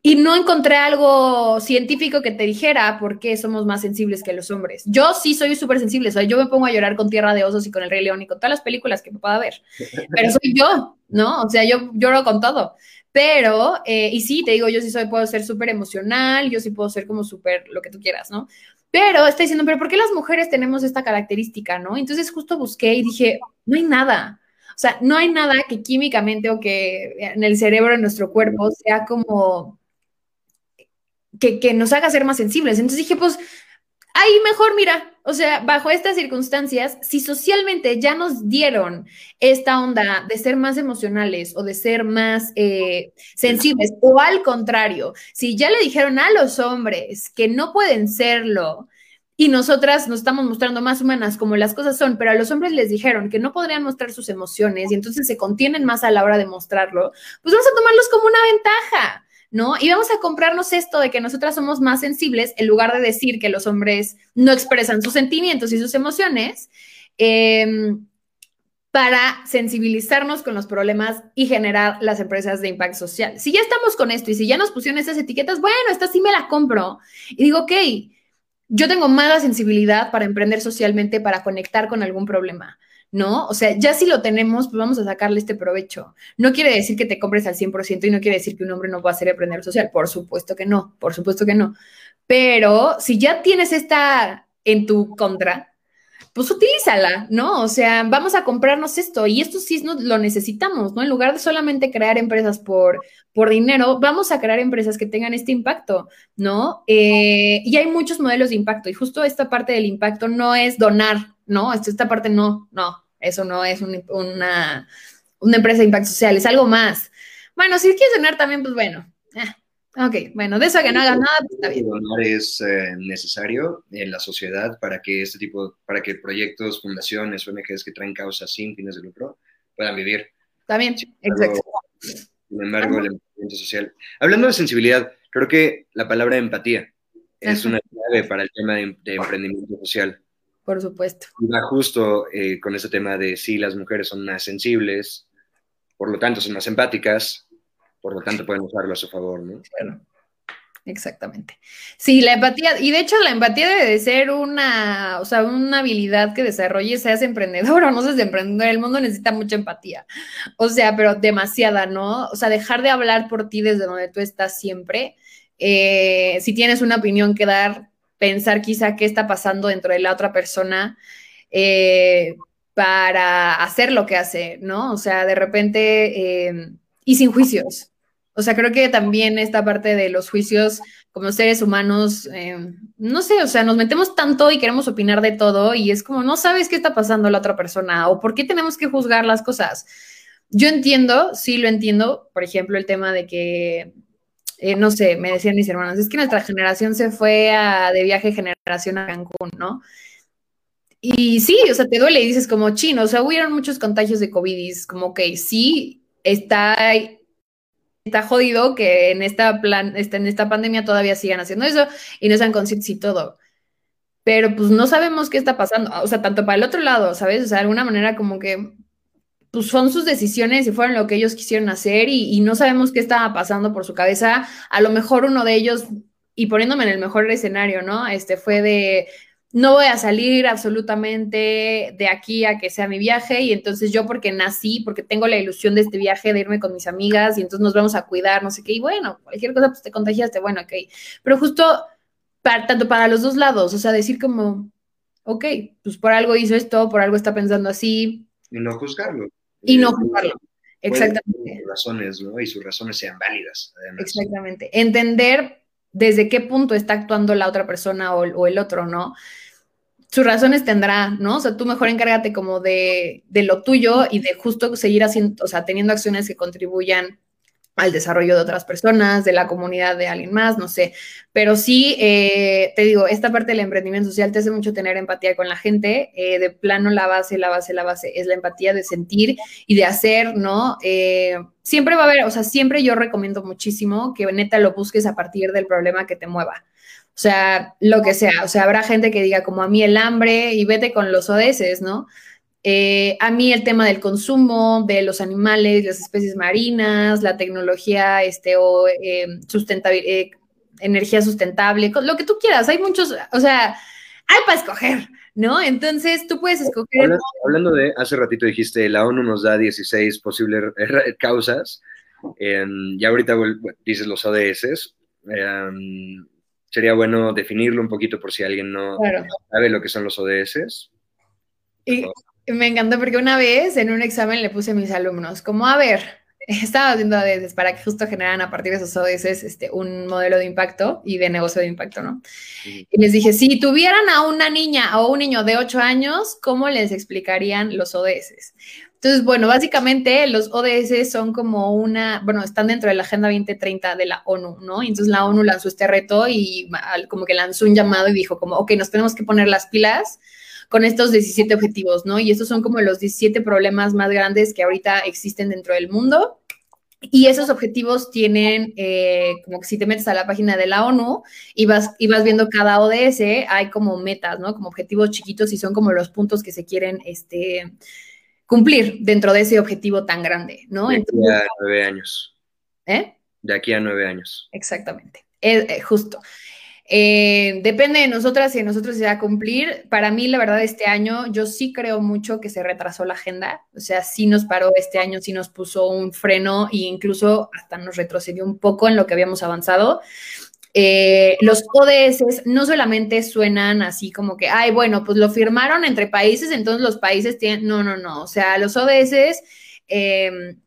Y no encontré algo científico que te dijera por qué somos más sensibles que los hombres. Yo sí soy súper sensible, o sea, yo me pongo a llorar con Tierra de Osos y con El Rey León y con todas las películas que me pueda ver, pero soy yo, ¿no? O sea, yo lloro con todo. Pero, eh, y sí, te digo, yo sí soy, puedo ser súper emocional, yo sí puedo ser como súper lo que tú quieras, ¿no? Pero está diciendo, pero ¿por qué las mujeres tenemos esta característica, no? Entonces justo busqué y dije, no hay nada. O sea, no hay nada que químicamente o que en el cerebro, en nuestro cuerpo, sea como que, nos haga ser más sensibles. Entonces dije, pues ahí mejor, mira, o sea, bajo estas circunstancias, si socialmente ya nos dieron esta onda de ser más emocionales o de ser más eh, sensibles, o al contrario, si ya le dijeron a los hombres que no pueden serlo, y nosotras nos estamos mostrando más humanas como las cosas son, pero a los hombres les dijeron que no podrían mostrar sus emociones y entonces se contienen más a la hora de mostrarlo, pues vamos a tomarlos como una ventaja. ¿No? Y vamos a comprarnos esto de que nosotras somos más sensibles en lugar de decir que los hombres no expresan sus sentimientos y sus emociones. Em, para sensibilizarnos con los problemas y generar las empresas de impacto social. Si ya estamos con esto y si ya nos pusieron esas etiquetas, bueno, esta sí me la compro. Y digo, ok, yo tengo mala sensibilidad para emprender socialmente, para conectar con algún problema. ¿No? O sea, ya si lo tenemos, pues vamos a sacarle este provecho. No quiere decir que te compres al 100% y no quiere decir que un hombre no va a ser emprendedor social. Por supuesto que no, por supuesto que no. Pero si ya tienes esta en tu contra, pues utilízala, ¿no? O sea, vamos a comprarnos esto y esto sí lo necesitamos, ¿no? En lugar de solamente crear empresas por, por dinero, vamos a crear empresas que tengan este impacto, ¿no? Eh, y hay muchos modelos de impacto y justo esta parte del impacto no es donar, ¿no? Esta parte no, no, eso no es una, empresa de impacto social, es algo más. Bueno, si quieres donar también, pues bueno. Ah, ok, bueno, de eso que no hagas nada, pues está bien.
Donar es eh, necesario en la sociedad para que este tipo, para que proyectos, fundaciones, ONGs que traen causas sin fines de lucro puedan vivir.
También, exacto.
Sin embargo, el emprendimiento social. Hablando de sensibilidad, creo que la palabra empatía es una clave para el tema de emprendimiento social.
Por supuesto.
Va justo eh, con ese tema de si las mujeres son más sensibles, por lo tanto son más empáticas, por lo tanto pueden usarlo a su favor, ¿no? Claro.
Exactamente. Sí, la empatía, y de hecho la empatía debe de ser una, o sea, una habilidad que desarrolles, seas emprendedor o no seas emprendedor, el mundo necesita mucha empatía. O sea, pero demasiada, ¿no? O sea, dejar de hablar por ti desde donde tú estás siempre. Eh, si tienes una opinión que dar, pensar quizá qué está pasando dentro de la otra persona eh, para hacer lo que hace, ¿no? O sea, de repente, eh, y sin juicios. O sea, creo que también esta parte de los juicios como seres humanos, eh, no sé, o sea, nos metemos tanto y queremos opinar de todo y es como, no sabes qué está pasando la otra persona o por qué tenemos que juzgar las cosas. Yo entiendo, sí lo entiendo, por ejemplo, el tema de que eh, no sé, me decían mis hermanos, es que nuestra generación se fue de viaje generación a Cancún, ¿no? Y sí, o sea, te duele y dices como chino, o sea, hubieron muchos contagios de COVID es como, que sí, está, está jodido que en esta, plan, este, en esta pandemia todavía sigan haciendo eso y no sean conscientes y todo. Pero pues no sabemos qué está pasando, o sea, tanto para el otro lado, ¿sabes? O sea, de alguna manera como que pues son sus decisiones y fueron lo que ellos quisieron hacer y, no sabemos qué estaba pasando por su cabeza. A lo mejor uno de ellos, y poniéndome en el mejor escenario, ¿no? Este fue de, no voy a salir absolutamente de aquí a que sea mi viaje y entonces yo porque nací, porque tengo la ilusión de este viaje, de irme con mis amigas y entonces nos vamos a cuidar, no sé qué, y bueno, cualquier cosa pues te contagiaste, bueno, ok. Pero justo para, tanto para los dos lados, o sea, decir como, ok, pues por algo hizo esto, por algo está pensando así.
Y no juzgarlo.
Y no juzgarlo. Exactamente.
Sus razones, ¿no? Y sus razones sean válidas.
Exactamente. Entender desde qué punto está actuando la otra persona o, el otro, ¿no? Sus razones tendrá, ¿no? O sea, tú mejor encárgate como de, de lo tuyo y de justo seguir haciendo, o sea, teniendo acciones que contribuyan al desarrollo de otras personas, de la comunidad de alguien más, no sé. Pero sí, eh, te digo, esta parte del emprendimiento social te hace mucho tener empatía con la gente. Eh, de plano, la base, la base, la base es la empatía de sentir y de hacer, ¿no? Eh, siempre va a haber, o sea, siempre yo recomiendo muchísimo que neta lo busques a partir del problema que te mueva. O sea, lo que sea. O sea, habrá gente que diga como a mí el hambre y vete con los ODS, ¿no? Eh, a mí el tema del consumo de los animales, las especies marinas, la tecnología este, o eh, eh, energía sustentable, lo que tú quieras, hay muchos, o sea, hay para escoger, ¿no? Entonces tú puedes escoger.
Hablando, de, hace ratito dijiste, la ONU nos da 16 posibles causas, em, y ahorita dices los ODS. Em, sería bueno definirlo un poquito por si alguien no sabe lo que son los ODS.
Y, Me encantó porque una vez en un examen le puse a mis alumnos, como, a ver, estaba haciendo ODS para que justo generaran a partir de esos ODS este, un modelo de impacto y de negocio de impacto, ¿no? Y les dije, si tuvieran a una niña o un niño de 8 años, ¿cómo les explicarían los ODS? Entonces, bueno, básicamente los ODS son como una, bueno, están dentro de la Agenda 2030 de la ONU, ¿no? Y entonces la ONU lanzó este reto y como que lanzó un llamado y dijo como, ok, nos tenemos que poner las pilas con estos 17 objetivos, ¿no? Y estos son como los 17 problemas más grandes que ahorita existen dentro del mundo. Y esos objetivos tienen, eh, como que si te metes a la página de la ONU y vas, y vas viendo cada ODS, hay como metas, ¿no? Como objetivos chiquitos y son como los puntos que se quieren, este, cumplir dentro de ese objetivo tan grande, ¿no?
De aquí a nueve años.
¿Eh?
De aquí a nueve años.
Exactamente, eh, justo. Eh, depende de nosotras si de nosotros se va a cumplir. Para mí, la verdad, este año yo sí creo mucho que se retrasó la agenda. O sea, sí nos paró este año, sí nos puso un freno e incluso hasta nos retrocedió un poco en lo que habíamos avanzado. Eh, los ODS no solamente suenan así como que, ay, bueno, pues lo firmaron entre países, entonces los países tienen, no, no, no, o sea, los ODS em,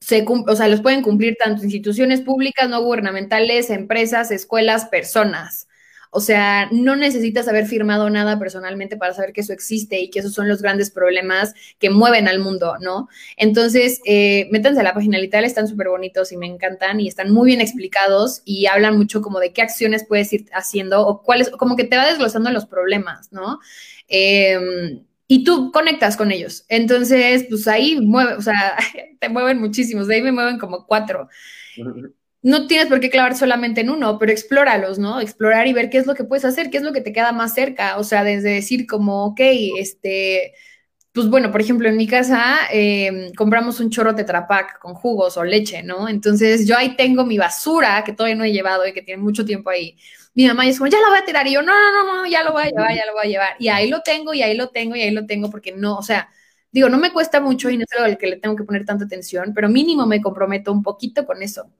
se, o sea, los pueden cumplir tanto instituciones públicas, no gubernamentales, empresas, escuelas, personas. O sea, no necesitas haber firmado nada personalmente para saber que eso existe y que esos son los grandes problemas que mueven al mundo, ¿no? Entonces, eh, métanse a la página literal, están súper bonitos y me encantan y están muy bien explicados y hablan mucho como de qué acciones puedes ir haciendo o cuáles, como que te va desglosando los problemas, ¿no? Em, y tú conectas con ellos. Entonces, pues ahí mueve, o sea, te mueven muchísimos, de ahí me mueven como cuatro no tienes por qué clavar solamente en uno, pero explóralos, ¿no? Explorar y ver qué es lo que puedes hacer, qué es lo que te queda más cerca. O sea, desde decir como, ok, este, pues bueno, por ejemplo, en mi casa em, compramos un chorro Tetrapac con jugos o leche, ¿no? Entonces yo ahí tengo mi basura que todavía no he llevado y que tiene mucho tiempo ahí. Mi mamá es como, ya lo voy a tirar. Y yo, no, no, no, no, ya lo voy a llevar, ya lo voy a llevar. Y ahí lo tengo, y ahí lo tengo, y ahí lo tengo, porque no, o sea, digo, no me cuesta mucho y no es al que le tengo que poner tanta atención, pero mínimo me comprometo un poquito con eso.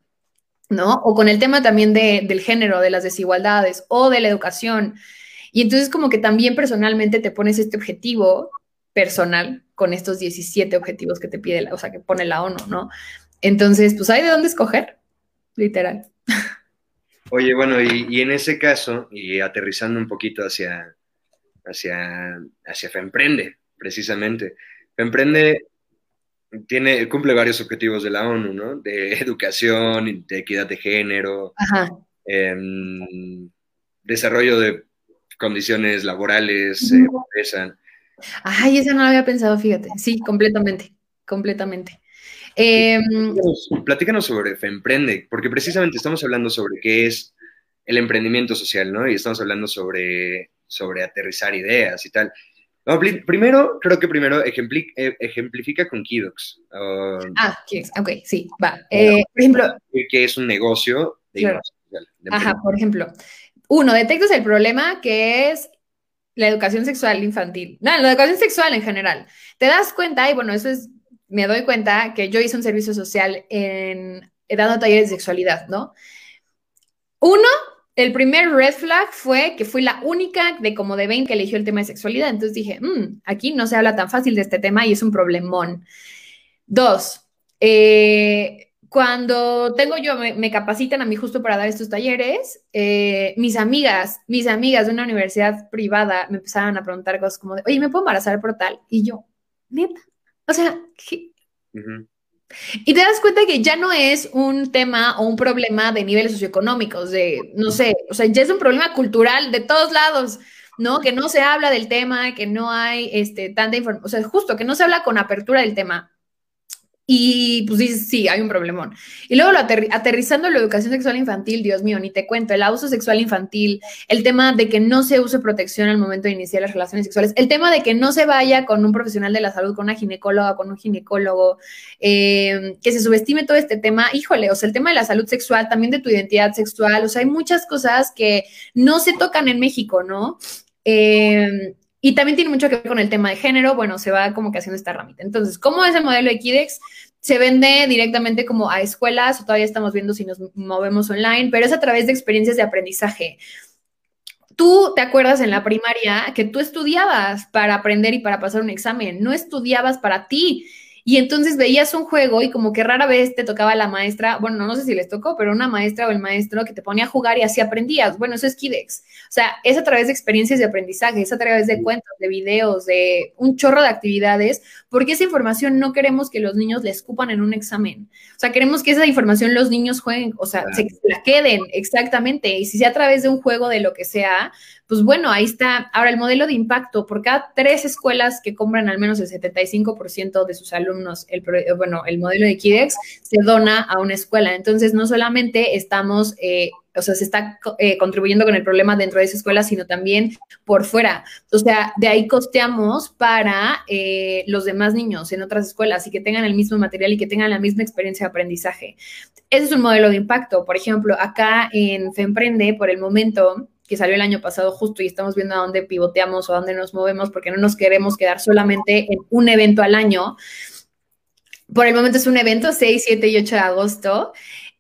¿no? O con el tema también del género, de las desigualdades o de la educación. Y entonces como que también personalmente te pones este objetivo personal con estos 17 objetivos que te pide, o sea, que pone la ONU, ¿no? Entonces, pues hay de dónde escoger, literal.
Oye, bueno, y, en ese caso, y aterrizando un poquito hacia, hacia, hacia Femprende, precisamente, Femprende tiene, cumple varios objetivos de la ONU, ¿no? De educación, de equidad de género, em, desarrollo de condiciones laborales, eh,
Ay, esa no lo había pensado, fíjate. Sí, completamente, completamente.
Eh, platícanos, sobre Femprende, porque precisamente estamos hablando sobre qué es el emprendimiento social, ¿no? Y estamos hablando sobre, sobre aterrizar ideas y tal primero, creo que primero eh, ejemplifica con Kidox.
Um, ah, Kidox, ok, sí, va. Eh, por ejemplo.
Que es un negocio de
Ajá, por ejemplo. Uno, detectas el problema que es la educación sexual infantil. No, la educación sexual en general. Te das cuenta, y bueno, eso es, me doy cuenta que yo hice un servicio social en, dando talleres de sexualidad, ¿no? Uno, el primer red flag fue que fui la única de como de 20 que eligió el tema de sexualidad. Entonces dije, mm, aquí no se habla tan fácil de este tema y es un problemón. Dos, eh, cuando tengo yo, me, capacitan a mí justo para dar estos talleres, eh, mis amigas, mis amigas de una universidad privada me empezaron a preguntar cosas como oye, ¿me puedo embarazar por tal? Y yo, neta, o sea. Y te das cuenta que ya no es un tema o un problema de niveles socioeconómicos, de, no sé, o sea, ya es un problema cultural de todos lados, ¿no? Que no se habla del tema, que no hay este, tanta información, o sea, justo que no se habla con apertura del tema. Y pues dices, sí, hay un problemón. Y luego lo aterrizando la educación sexual infantil, Dios mío, ni te cuento, el abuso sexual infantil, el tema de que no se use protección al momento de iniciar las relaciones sexuales, el tema de que no se vaya con un profesional de la salud, con una ginecóloga, con un ginecólogo, eh, que se subestime todo este tema, híjole, o sea, el tema de la salud sexual, también de tu identidad sexual, o sea, hay muchas cosas que no se tocan en México, ¿no? Eh, y también tiene mucho que ver con el tema de género, bueno, se va como que haciendo esta ramita. Entonces, ¿cómo es el modelo de Kidex? Se vende directamente como a escuelas, o todavía estamos viendo si nos movemos online, pero es a través de experiencias de aprendizaje. Tú te acuerdas en la primaria que tú estudiabas para aprender y para pasar un examen, no estudiabas para ti. Y entonces veías un juego y como que rara vez te tocaba la maestra, bueno, no sé si les tocó, pero una maestra o el maestro que te ponía a jugar y así aprendías. Bueno, eso es Kidex. O sea, es a través de experiencias de aprendizaje, es a través de cuentos, de videos, de un chorro de actividades, porque esa información no queremos que los niños la escupan en un examen. O sea, queremos que esa información los niños jueguen, o sea, se la queden exactamente. Y si sea a través de un juego de lo que sea, pues bueno, ahí está. Ahora, el modelo de impacto, por cada tres escuelas que compran al menos el 75% de sus alumnos, el, bueno, el modelo de KIDEX se dona a una escuela. Entonces, no solamente estamos... Eh, o sea, se está eh, contribuyendo con el problema dentro de esa escuela, sino también por fuera. O sea, de ahí costeamos para eh, los demás niños en otras escuelas y que tengan el mismo material y que tengan la misma experiencia de aprendizaje. Ese es un modelo de impacto. Por ejemplo, acá en FEMPRENDE, por el momento, que salió el año pasado justo y estamos viendo a dónde pivoteamos o a dónde nos movemos porque no nos queremos quedar solamente en un evento al año. Por el momento es un evento 6, 7 y 8 de agosto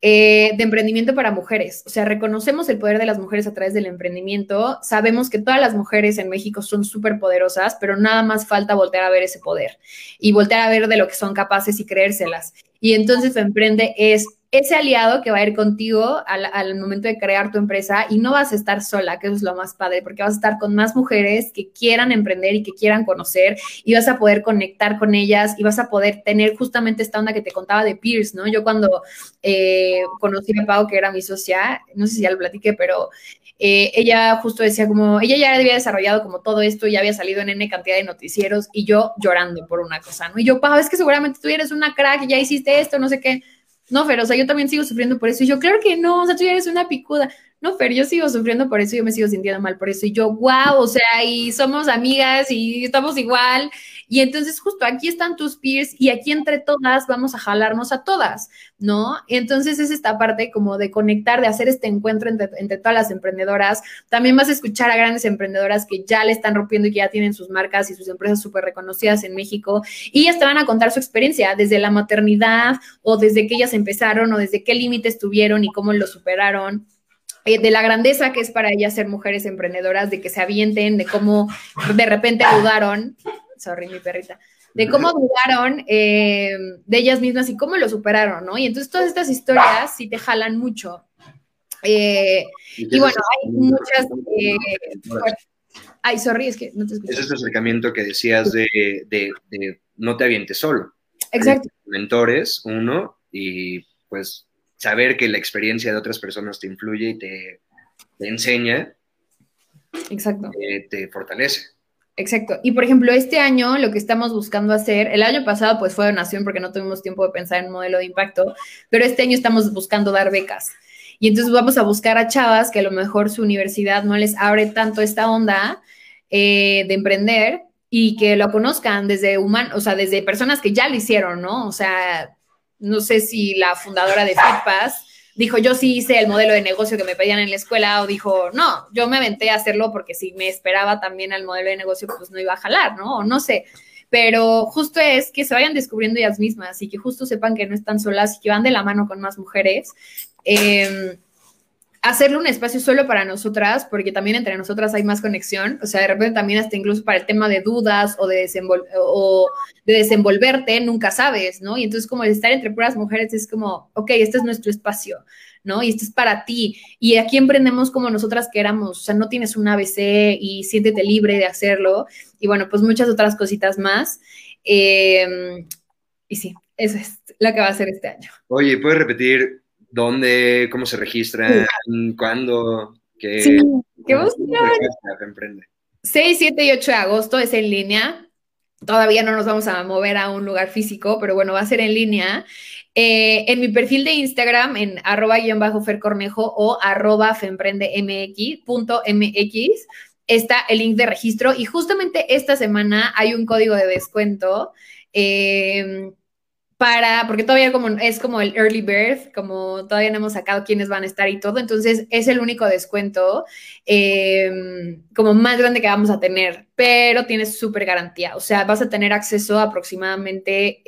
eh, de emprendimiento para mujeres. O sea, reconocemos el poder de las mujeres a través del emprendimiento. Sabemos que todas las mujeres en México son súper poderosas, pero nada más falta voltear a ver ese poder y voltear a ver de lo que son capaces y creérselas. Y entonces Emprende es ese aliado que va a ir contigo al, momento de crear tu empresa y no vas a estar sola, que eso es lo más padre, porque vas a estar con más mujeres que quieran emprender y que quieran conocer y vas a poder conectar con ellas y vas a poder tener justamente esta onda que te contaba de Pierce, ¿no? Yo cuando eh, conocí a Pau, que era mi socia, no sé si ya lo platiqué, pero eh, ella justo decía como, ella ya había desarrollado como todo esto, ya había salido en N cantidad de noticieros y yo llorando por una cosa, ¿no? Y yo, Pau, es que seguramente tú eres una crack, ya hiciste esto, no sé qué no, pero, o sea, yo también sigo sufriendo por eso. Y yo, claro que no, o sea, tú ya eres una picuda. No, pero yo sigo sufriendo por eso, yo me sigo sintiendo mal por eso. Y yo, wow, o sea, y somos amigas y estamos igual. Y entonces justo aquí están tus peers y aquí entre todas vamos a jalarnos a todas, ¿no? Entonces es esta parte como de conectar, de hacer este encuentro entre, entre todas las emprendedoras. También vas a escuchar a grandes emprendedoras que ya le están rompiendo y que ya tienen sus marcas y sus empresas súper reconocidas en México. Y ellas te van a contar su experiencia desde la maternidad o desde que ellas empezaron o desde qué límites tuvieron y cómo lo superaron eh, de la grandeza que es para ellas ser mujeres emprendedoras, de que se avienten, de cómo de repente dudaron, sorry, mi perrita, de cómo dudaron eh, de ellas mismas y cómo lo superaron, ¿no? Y entonces todas estas historias sí te jalan mucho. Eh, y bueno, hay muchas... ay, sorry, es que no te escucho.
Es este acercamiento que decías de, de, de no te avientes solo.
Exacto.
mentores, uno, y pues saber que la experiencia de otras personas te influye y te, enseña.
Exacto.
te fortalece.
Exacto. Y por ejemplo, este año lo que estamos buscando hacer, el año pasado pues fue donación porque no tuvimos tiempo de pensar en un modelo de impacto, pero este año estamos buscando dar becas. Y entonces vamos a buscar a chavas que a lo mejor su universidad no les abre tanto esta onda eh, de emprender y que lo conozcan desde humanos, o sea, desde personas que ya lo hicieron, ¿no? O sea, no sé si la fundadora de FitPass dijo, yo sí hice el modelo de negocio que me pedían en la escuela, o dijo, no, yo me aventé a hacerlo porque si me esperaba también al modelo de negocio, pues no iba a jalar, ¿no? O no sé. Pero justo es que se vayan descubriendo ellas mismas y que justo sepan que no están solas y que van de la mano con más mujeres. Eh, hacerle un espacio solo para nosotras, porque también entre nosotras hay más conexión, o sea, de repente también hasta incluso para el tema de dudas o de, o de desenvolverte, nunca sabes, ¿no? Y entonces como estar entre puras mujeres es como, ok, este es nuestro espacio, ¿no? Y esto es para ti. Y aquí emprendemos como nosotras queramos, o sea, no tienes un ABC y siéntete libre de hacerlo. Y bueno, pues muchas otras cositas más. Em, y sí, eso es lo que va a ser este año.
Oye, ¿puedes repetir ¿Dónde? ¿Cómo se registra? ¿Cuándo? ¿Qué,
sí, qué 6, 7 y 8 de agosto es en línea. Todavía no nos vamos a mover a un lugar físico, pero bueno, va a ser en línea. Eh, en mi perfil de Instagram, en arroba guion bajo fercornejo o arroba femprendemx.mx, está el link de registro y justamente esta semana hay un código de descuento. Eh, para, porque todavía como, es como el early birth, como todavía no hemos sacado quiénes van a estar y todo, entonces es el único descuento eh, como más grande que vamos a tener, pero tienes súper garantía, o sea, vas a tener acceso a aproximadamente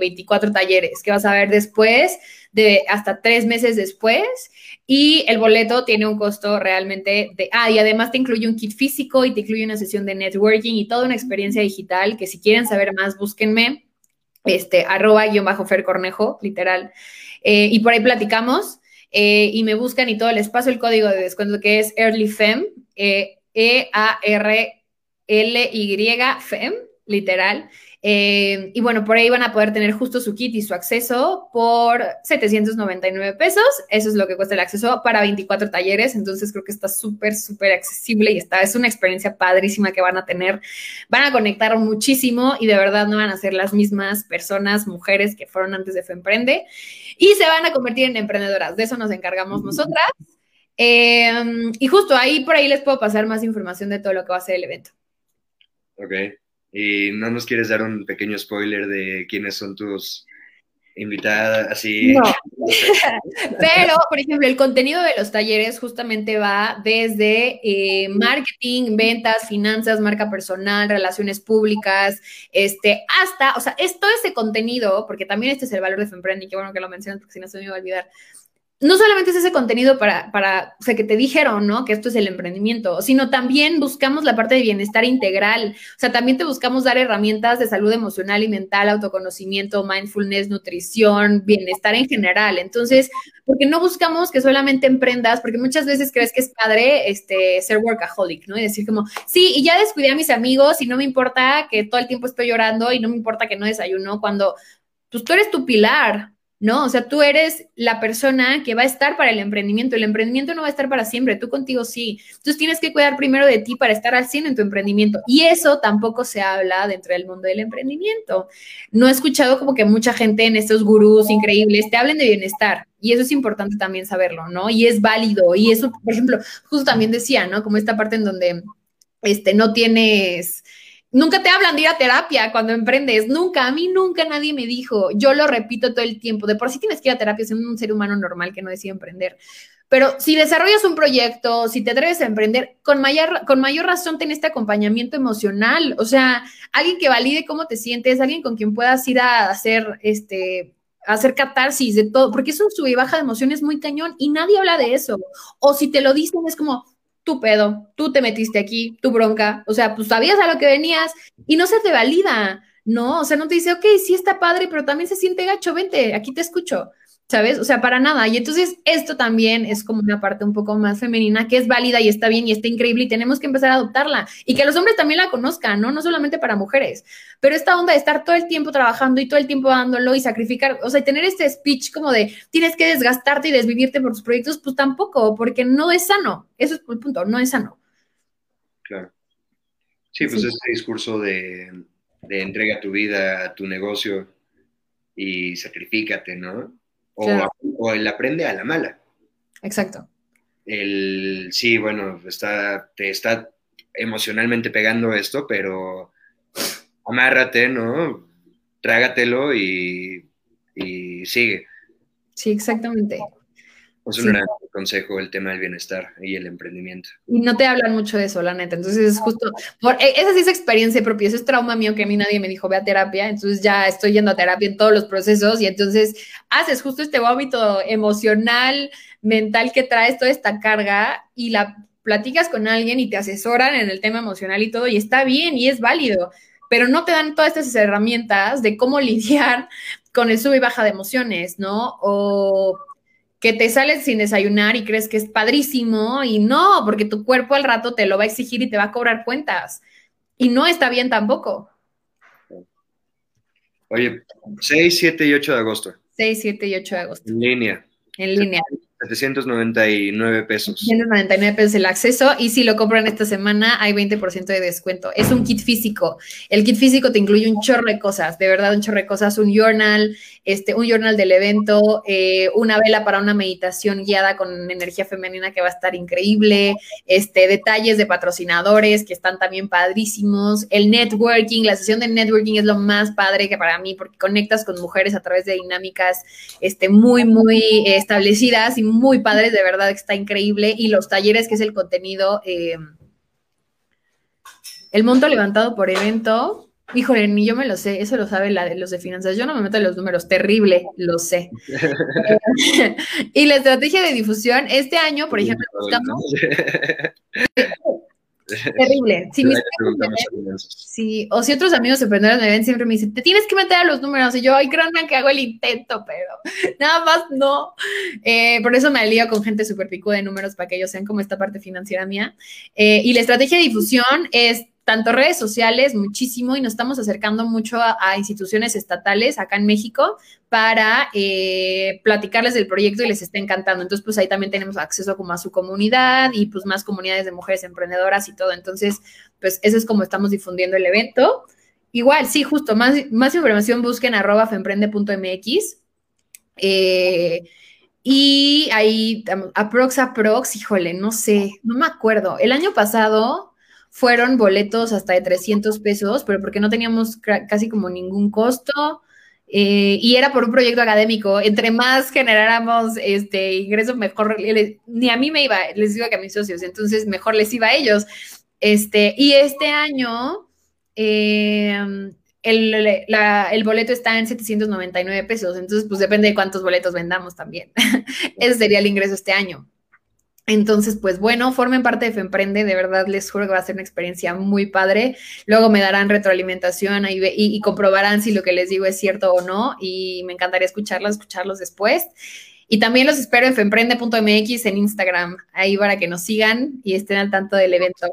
24 eh, talleres que vas a ver después, de hasta tres meses después, y el boleto tiene un costo realmente de, ah, y además te incluye un kit físico y te incluye una sesión de networking y toda una experiencia digital que si quieren saber más, búsquenme este, arroba guion bajo Fer Cornejo, literal. Eh, y por ahí platicamos eh, y me buscan y todo les paso el código de descuento que es EarlyFem, eh, E-A-R-L-Y FEM, literal. Eh, y bueno, por ahí van a poder tener justo su kit y su acceso por 799 pesos. Eso es lo que cuesta el acceso para 24 talleres. Entonces creo que está súper, súper accesible y está, es una experiencia padrísima que van a tener. Van a conectar muchísimo y de verdad no van a ser las mismas personas, mujeres que fueron antes de Femprende y se van a convertir en emprendedoras. De eso nos encargamos nosotras. Eh, y justo ahí, por ahí les puedo pasar más información de todo lo que va a ser el evento.
Ok. ¿Y no nos quieres dar un pequeño spoiler de quiénes son tus invitadas? Así. No.
Pero, por ejemplo, el contenido de los talleres justamente va desde eh, marketing, ventas, finanzas, marca personal, relaciones públicas, este, hasta, o sea, es todo ese contenido, porque también este es el valor de Femprend, y qué bueno que lo mencionas, porque si no se me iba a olvidar no solamente es ese contenido para, para, o sea, que te dijeron, ¿no? Que esto es el emprendimiento, sino también buscamos la parte de bienestar integral. O sea, también te buscamos dar herramientas de salud emocional y mental, autoconocimiento, mindfulness, nutrición, bienestar en general. Entonces, porque no buscamos que solamente emprendas, porque muchas veces crees que es padre este, ser workaholic, ¿no? Y decir como, sí, y ya descuidé a mis amigos y no me importa que todo el tiempo estoy llorando y no me importa que no desayuno, cuando pues tú eres tu pilar, ¿no? O sea, tú eres la persona que va a estar para el emprendimiento. El emprendimiento no va a estar para siempre, tú contigo sí. Entonces tienes que cuidar primero de ti para estar al 100 en tu emprendimiento. Y eso tampoco se habla dentro del mundo del emprendimiento. No he escuchado como que mucha gente en estos gurús increíbles te hablen de bienestar. Y eso es importante también saberlo, ¿no? Y es válido. Y eso, por ejemplo, justo también decía, ¿no? Como esta parte en donde este, no tienes Nunca te hablan de ir a terapia cuando emprendes, nunca, a mí nunca nadie me dijo, yo lo repito todo el tiempo, de por sí tienes que ir a terapia, siendo un ser humano normal que no decide emprender. Pero si desarrollas un proyecto, si te atreves a emprender, con mayor, con mayor razón ten este acompañamiento emocional, o sea, alguien que valide cómo te sientes, alguien con quien puedas ir a hacer este hacer catarsis de todo, porque es un sub y baja de emociones muy cañón y nadie habla de eso. O si te lo dicen es como, tu pedo, tú te metiste aquí, tu bronca, o sea, pues sabías a lo que venías y no se te valida, ¿no? O sea, no te dice, ok, sí está padre, pero también se siente gacho, vente, aquí te escucho. ¿Sabes? O sea, para nada. Y entonces esto también es como una parte un poco más femenina que es válida y está bien y está increíble y tenemos que empezar a adoptarla y que los hombres también la conozcan, ¿no? No solamente para mujeres, pero esta onda de estar todo el tiempo trabajando y todo el tiempo dándolo y sacrificar, o sea, tener este speech como de tienes que desgastarte y desvivirte por tus proyectos, pues tampoco, porque no es sano. Eso es el punto, no es sano.
Claro. Sí, pues este discurso de, de entrega tu vida a tu negocio y sacrifícate, ¿no? O, el aprende a la mala.
Exacto.
El, sí, bueno, está, te está emocionalmente pegando esto, pero amárrate, ¿no? Trágatelo y, y sigue.
Sí, exactamente.
Es un gran consejo el tema del bienestar y el emprendimiento.
Y no te hablan mucho de eso, la neta. Entonces, es justo, por, e, esa sí es experiencia propia, eso es trauma mío que a mí nadie me dijo, ve a terapia. Entonces, ya estoy yendo a terapia en todos los procesos y entonces haces justo este vómito emocional, mental que traes toda esta carga y la platicas con alguien y te asesoran en el tema emocional y todo, y está bien y es válido, pero no te dan todas estas herramientas de cómo lidiar con el sub y baja de emociones, ¿no? O que te sales sin desayunar y crees que es padrísimo y no, porque tu cuerpo al rato te lo va a exigir y te va a cobrar cuentas. Y no está bien tampoco.
Oye, 6, 7 y 8 de agosto.
6, 7 y 8 de agosto.
En línea.
En línea.
799 pesos.
799 pesos el acceso y si lo compran esta semana hay 20% de descuento. Es un kit físico. El kit físico te incluye un chorro de cosas, de verdad un chorro de cosas, un journal, este, un journal del evento, eh, una vela para una meditación guiada con energía femenina que va a estar increíble, este, detalles de patrocinadores que están también padrísimos, el networking, la sesión de networking es lo más padre que para mí porque conectas con mujeres a través de dinámicas este, muy, muy establecidas y muy padres, de verdad está increíble. Y los talleres, que es el contenido, eh, el monto levantado por evento, híjole, ni yo me lo sé, eso lo sabe la de los de finanzas. Yo no me meto en los números, terrible, lo sé. y la estrategia de difusión, este año, por ejemplo, estamos... Terrible. sí, o si otros amigos emprendedores me ven, siempre me dicen, te tienes que meter a los números. Y yo, ay, créanme que hago el intento, pero nada más no. Eh, por eso me alío con gente súper picuda de números para que ellos sean como esta parte financiera mía. Eh, y la estrategia de difusión es tanto redes sociales, muchísimo, y nos estamos acercando mucho a, instituciones estatales acá en México para eh, platicarles del proyecto y les está encantando. Entonces, pues ahí también tenemos acceso como a su comunidad y pues más comunidades de mujeres emprendedoras y todo. Entonces, pues eso es como estamos difundiendo el evento. Igual, sí, justo, más, más información busquen arroba femprende.mx. Eh, y ahí, aprox, aprox, híjole, no sé, no me acuerdo. El año pasado fueron boletos hasta de 300 pesos, pero porque no teníamos casi como ningún costo. Eh, y era por un proyecto académico. Entre más generáramos este ingreso, mejor ni a mí me iba, les digo que a mis socios, entonces mejor les iba a ellos. Este, y este año em, el, el, boleto está en 799 pesos, entonces pues depende de cuántos boletos vendamos también. Ese sería el ingreso este año. Entonces, pues bueno, formen parte de Femprende, de verdad les juro que va a ser una experiencia muy padre. Luego me darán retroalimentación y, y, comprobarán si lo que les digo es cierto o no y me encantaría escucharlos, escucharlos después. Y también los espero en femprende.mx en Instagram, ahí para que nos sigan y estén al tanto del evento.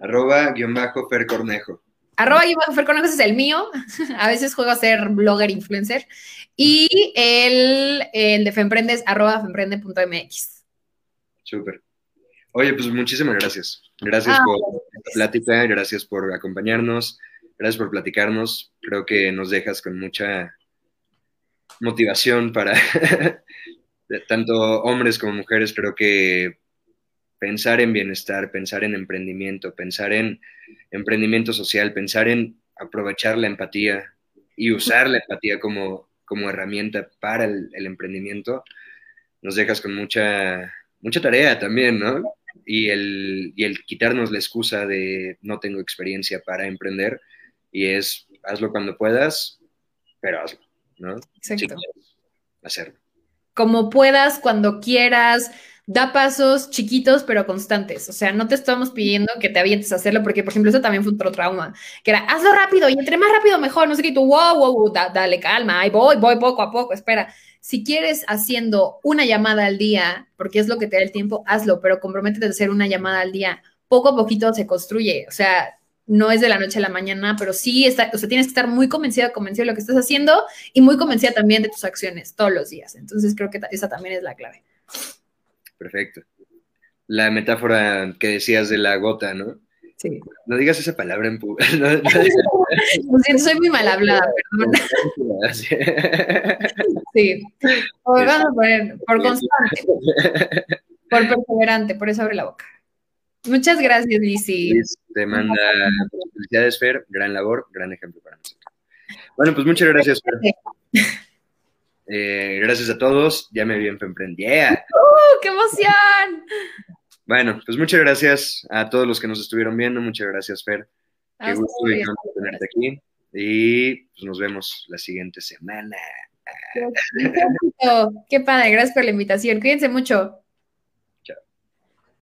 Arroba guion bajo Fer Cornejo.
Arroba guion bajo Fer Cornejo es el mío. A veces juego a ser blogger influencer. Y el, el de Femprende es arroba femprende.mx.
Súper. Oye, pues muchísimas gracias. Gracias ah, por la plática, gracias por acompañarnos, gracias por platicarnos. Creo que nos dejas con mucha motivación para tanto hombres como mujeres. Creo que pensar en bienestar, pensar en emprendimiento, pensar en emprendimiento social, pensar en aprovechar la empatía y usar la empatía como, como herramienta para el emprendimiento, nos dejas con mucha mucha tarea también, ¿no? Y el, y el quitarnos la excusa de no tengo experiencia para emprender y es hazlo cuando puedas, pero hazlo, ¿no? Exacto. hacerlo.
Como puedas, cuando quieras, da pasos chiquitos pero constantes. O sea, no te estamos pidiendo que te avientes a hacerlo, porque, por ejemplo, eso también fue otro trauma, que era hazlo rápido y entre más rápido mejor. No sé qué, tú, wow, wow, dale calma, ahí voy, voy poco a poco, espera. Si quieres haciendo una llamada al día, porque es lo que te da el tiempo, hazlo, pero comprométete a hacer una llamada al día. Poco a poquito se construye, o sea, no es de la noche a la mañana, pero sí, está, o sea, tienes que estar muy convencida, convencida de lo que estás haciendo y muy convencida también de tus acciones todos los días. Entonces creo que esa también es la clave.
Perfecto. La metáfora que decías de la gota, ¿no?
Sí.
No digas esa palabra en público.
No, soy muy mal hablada, perdón. Sí. Por, por constante. Por perseverante, por eso abre la boca. Muchas gracias, Lizzy.
Te manda felicidades, Fer. Gran labor, gran ejemplo para nosotros. Bueno, pues muchas gracias, Fer. Eh, gracias a todos. Ya me vi en.
¡Uh, ¡Qué emoción!
Bueno, pues muchas gracias a todos los que nos estuvieron viendo. Muchas gracias, Fer. Qué gusto tenerte aquí. Y pues, nos vemos la siguiente semana.
Qué padre, gracias por la invitación. Cuídense mucho.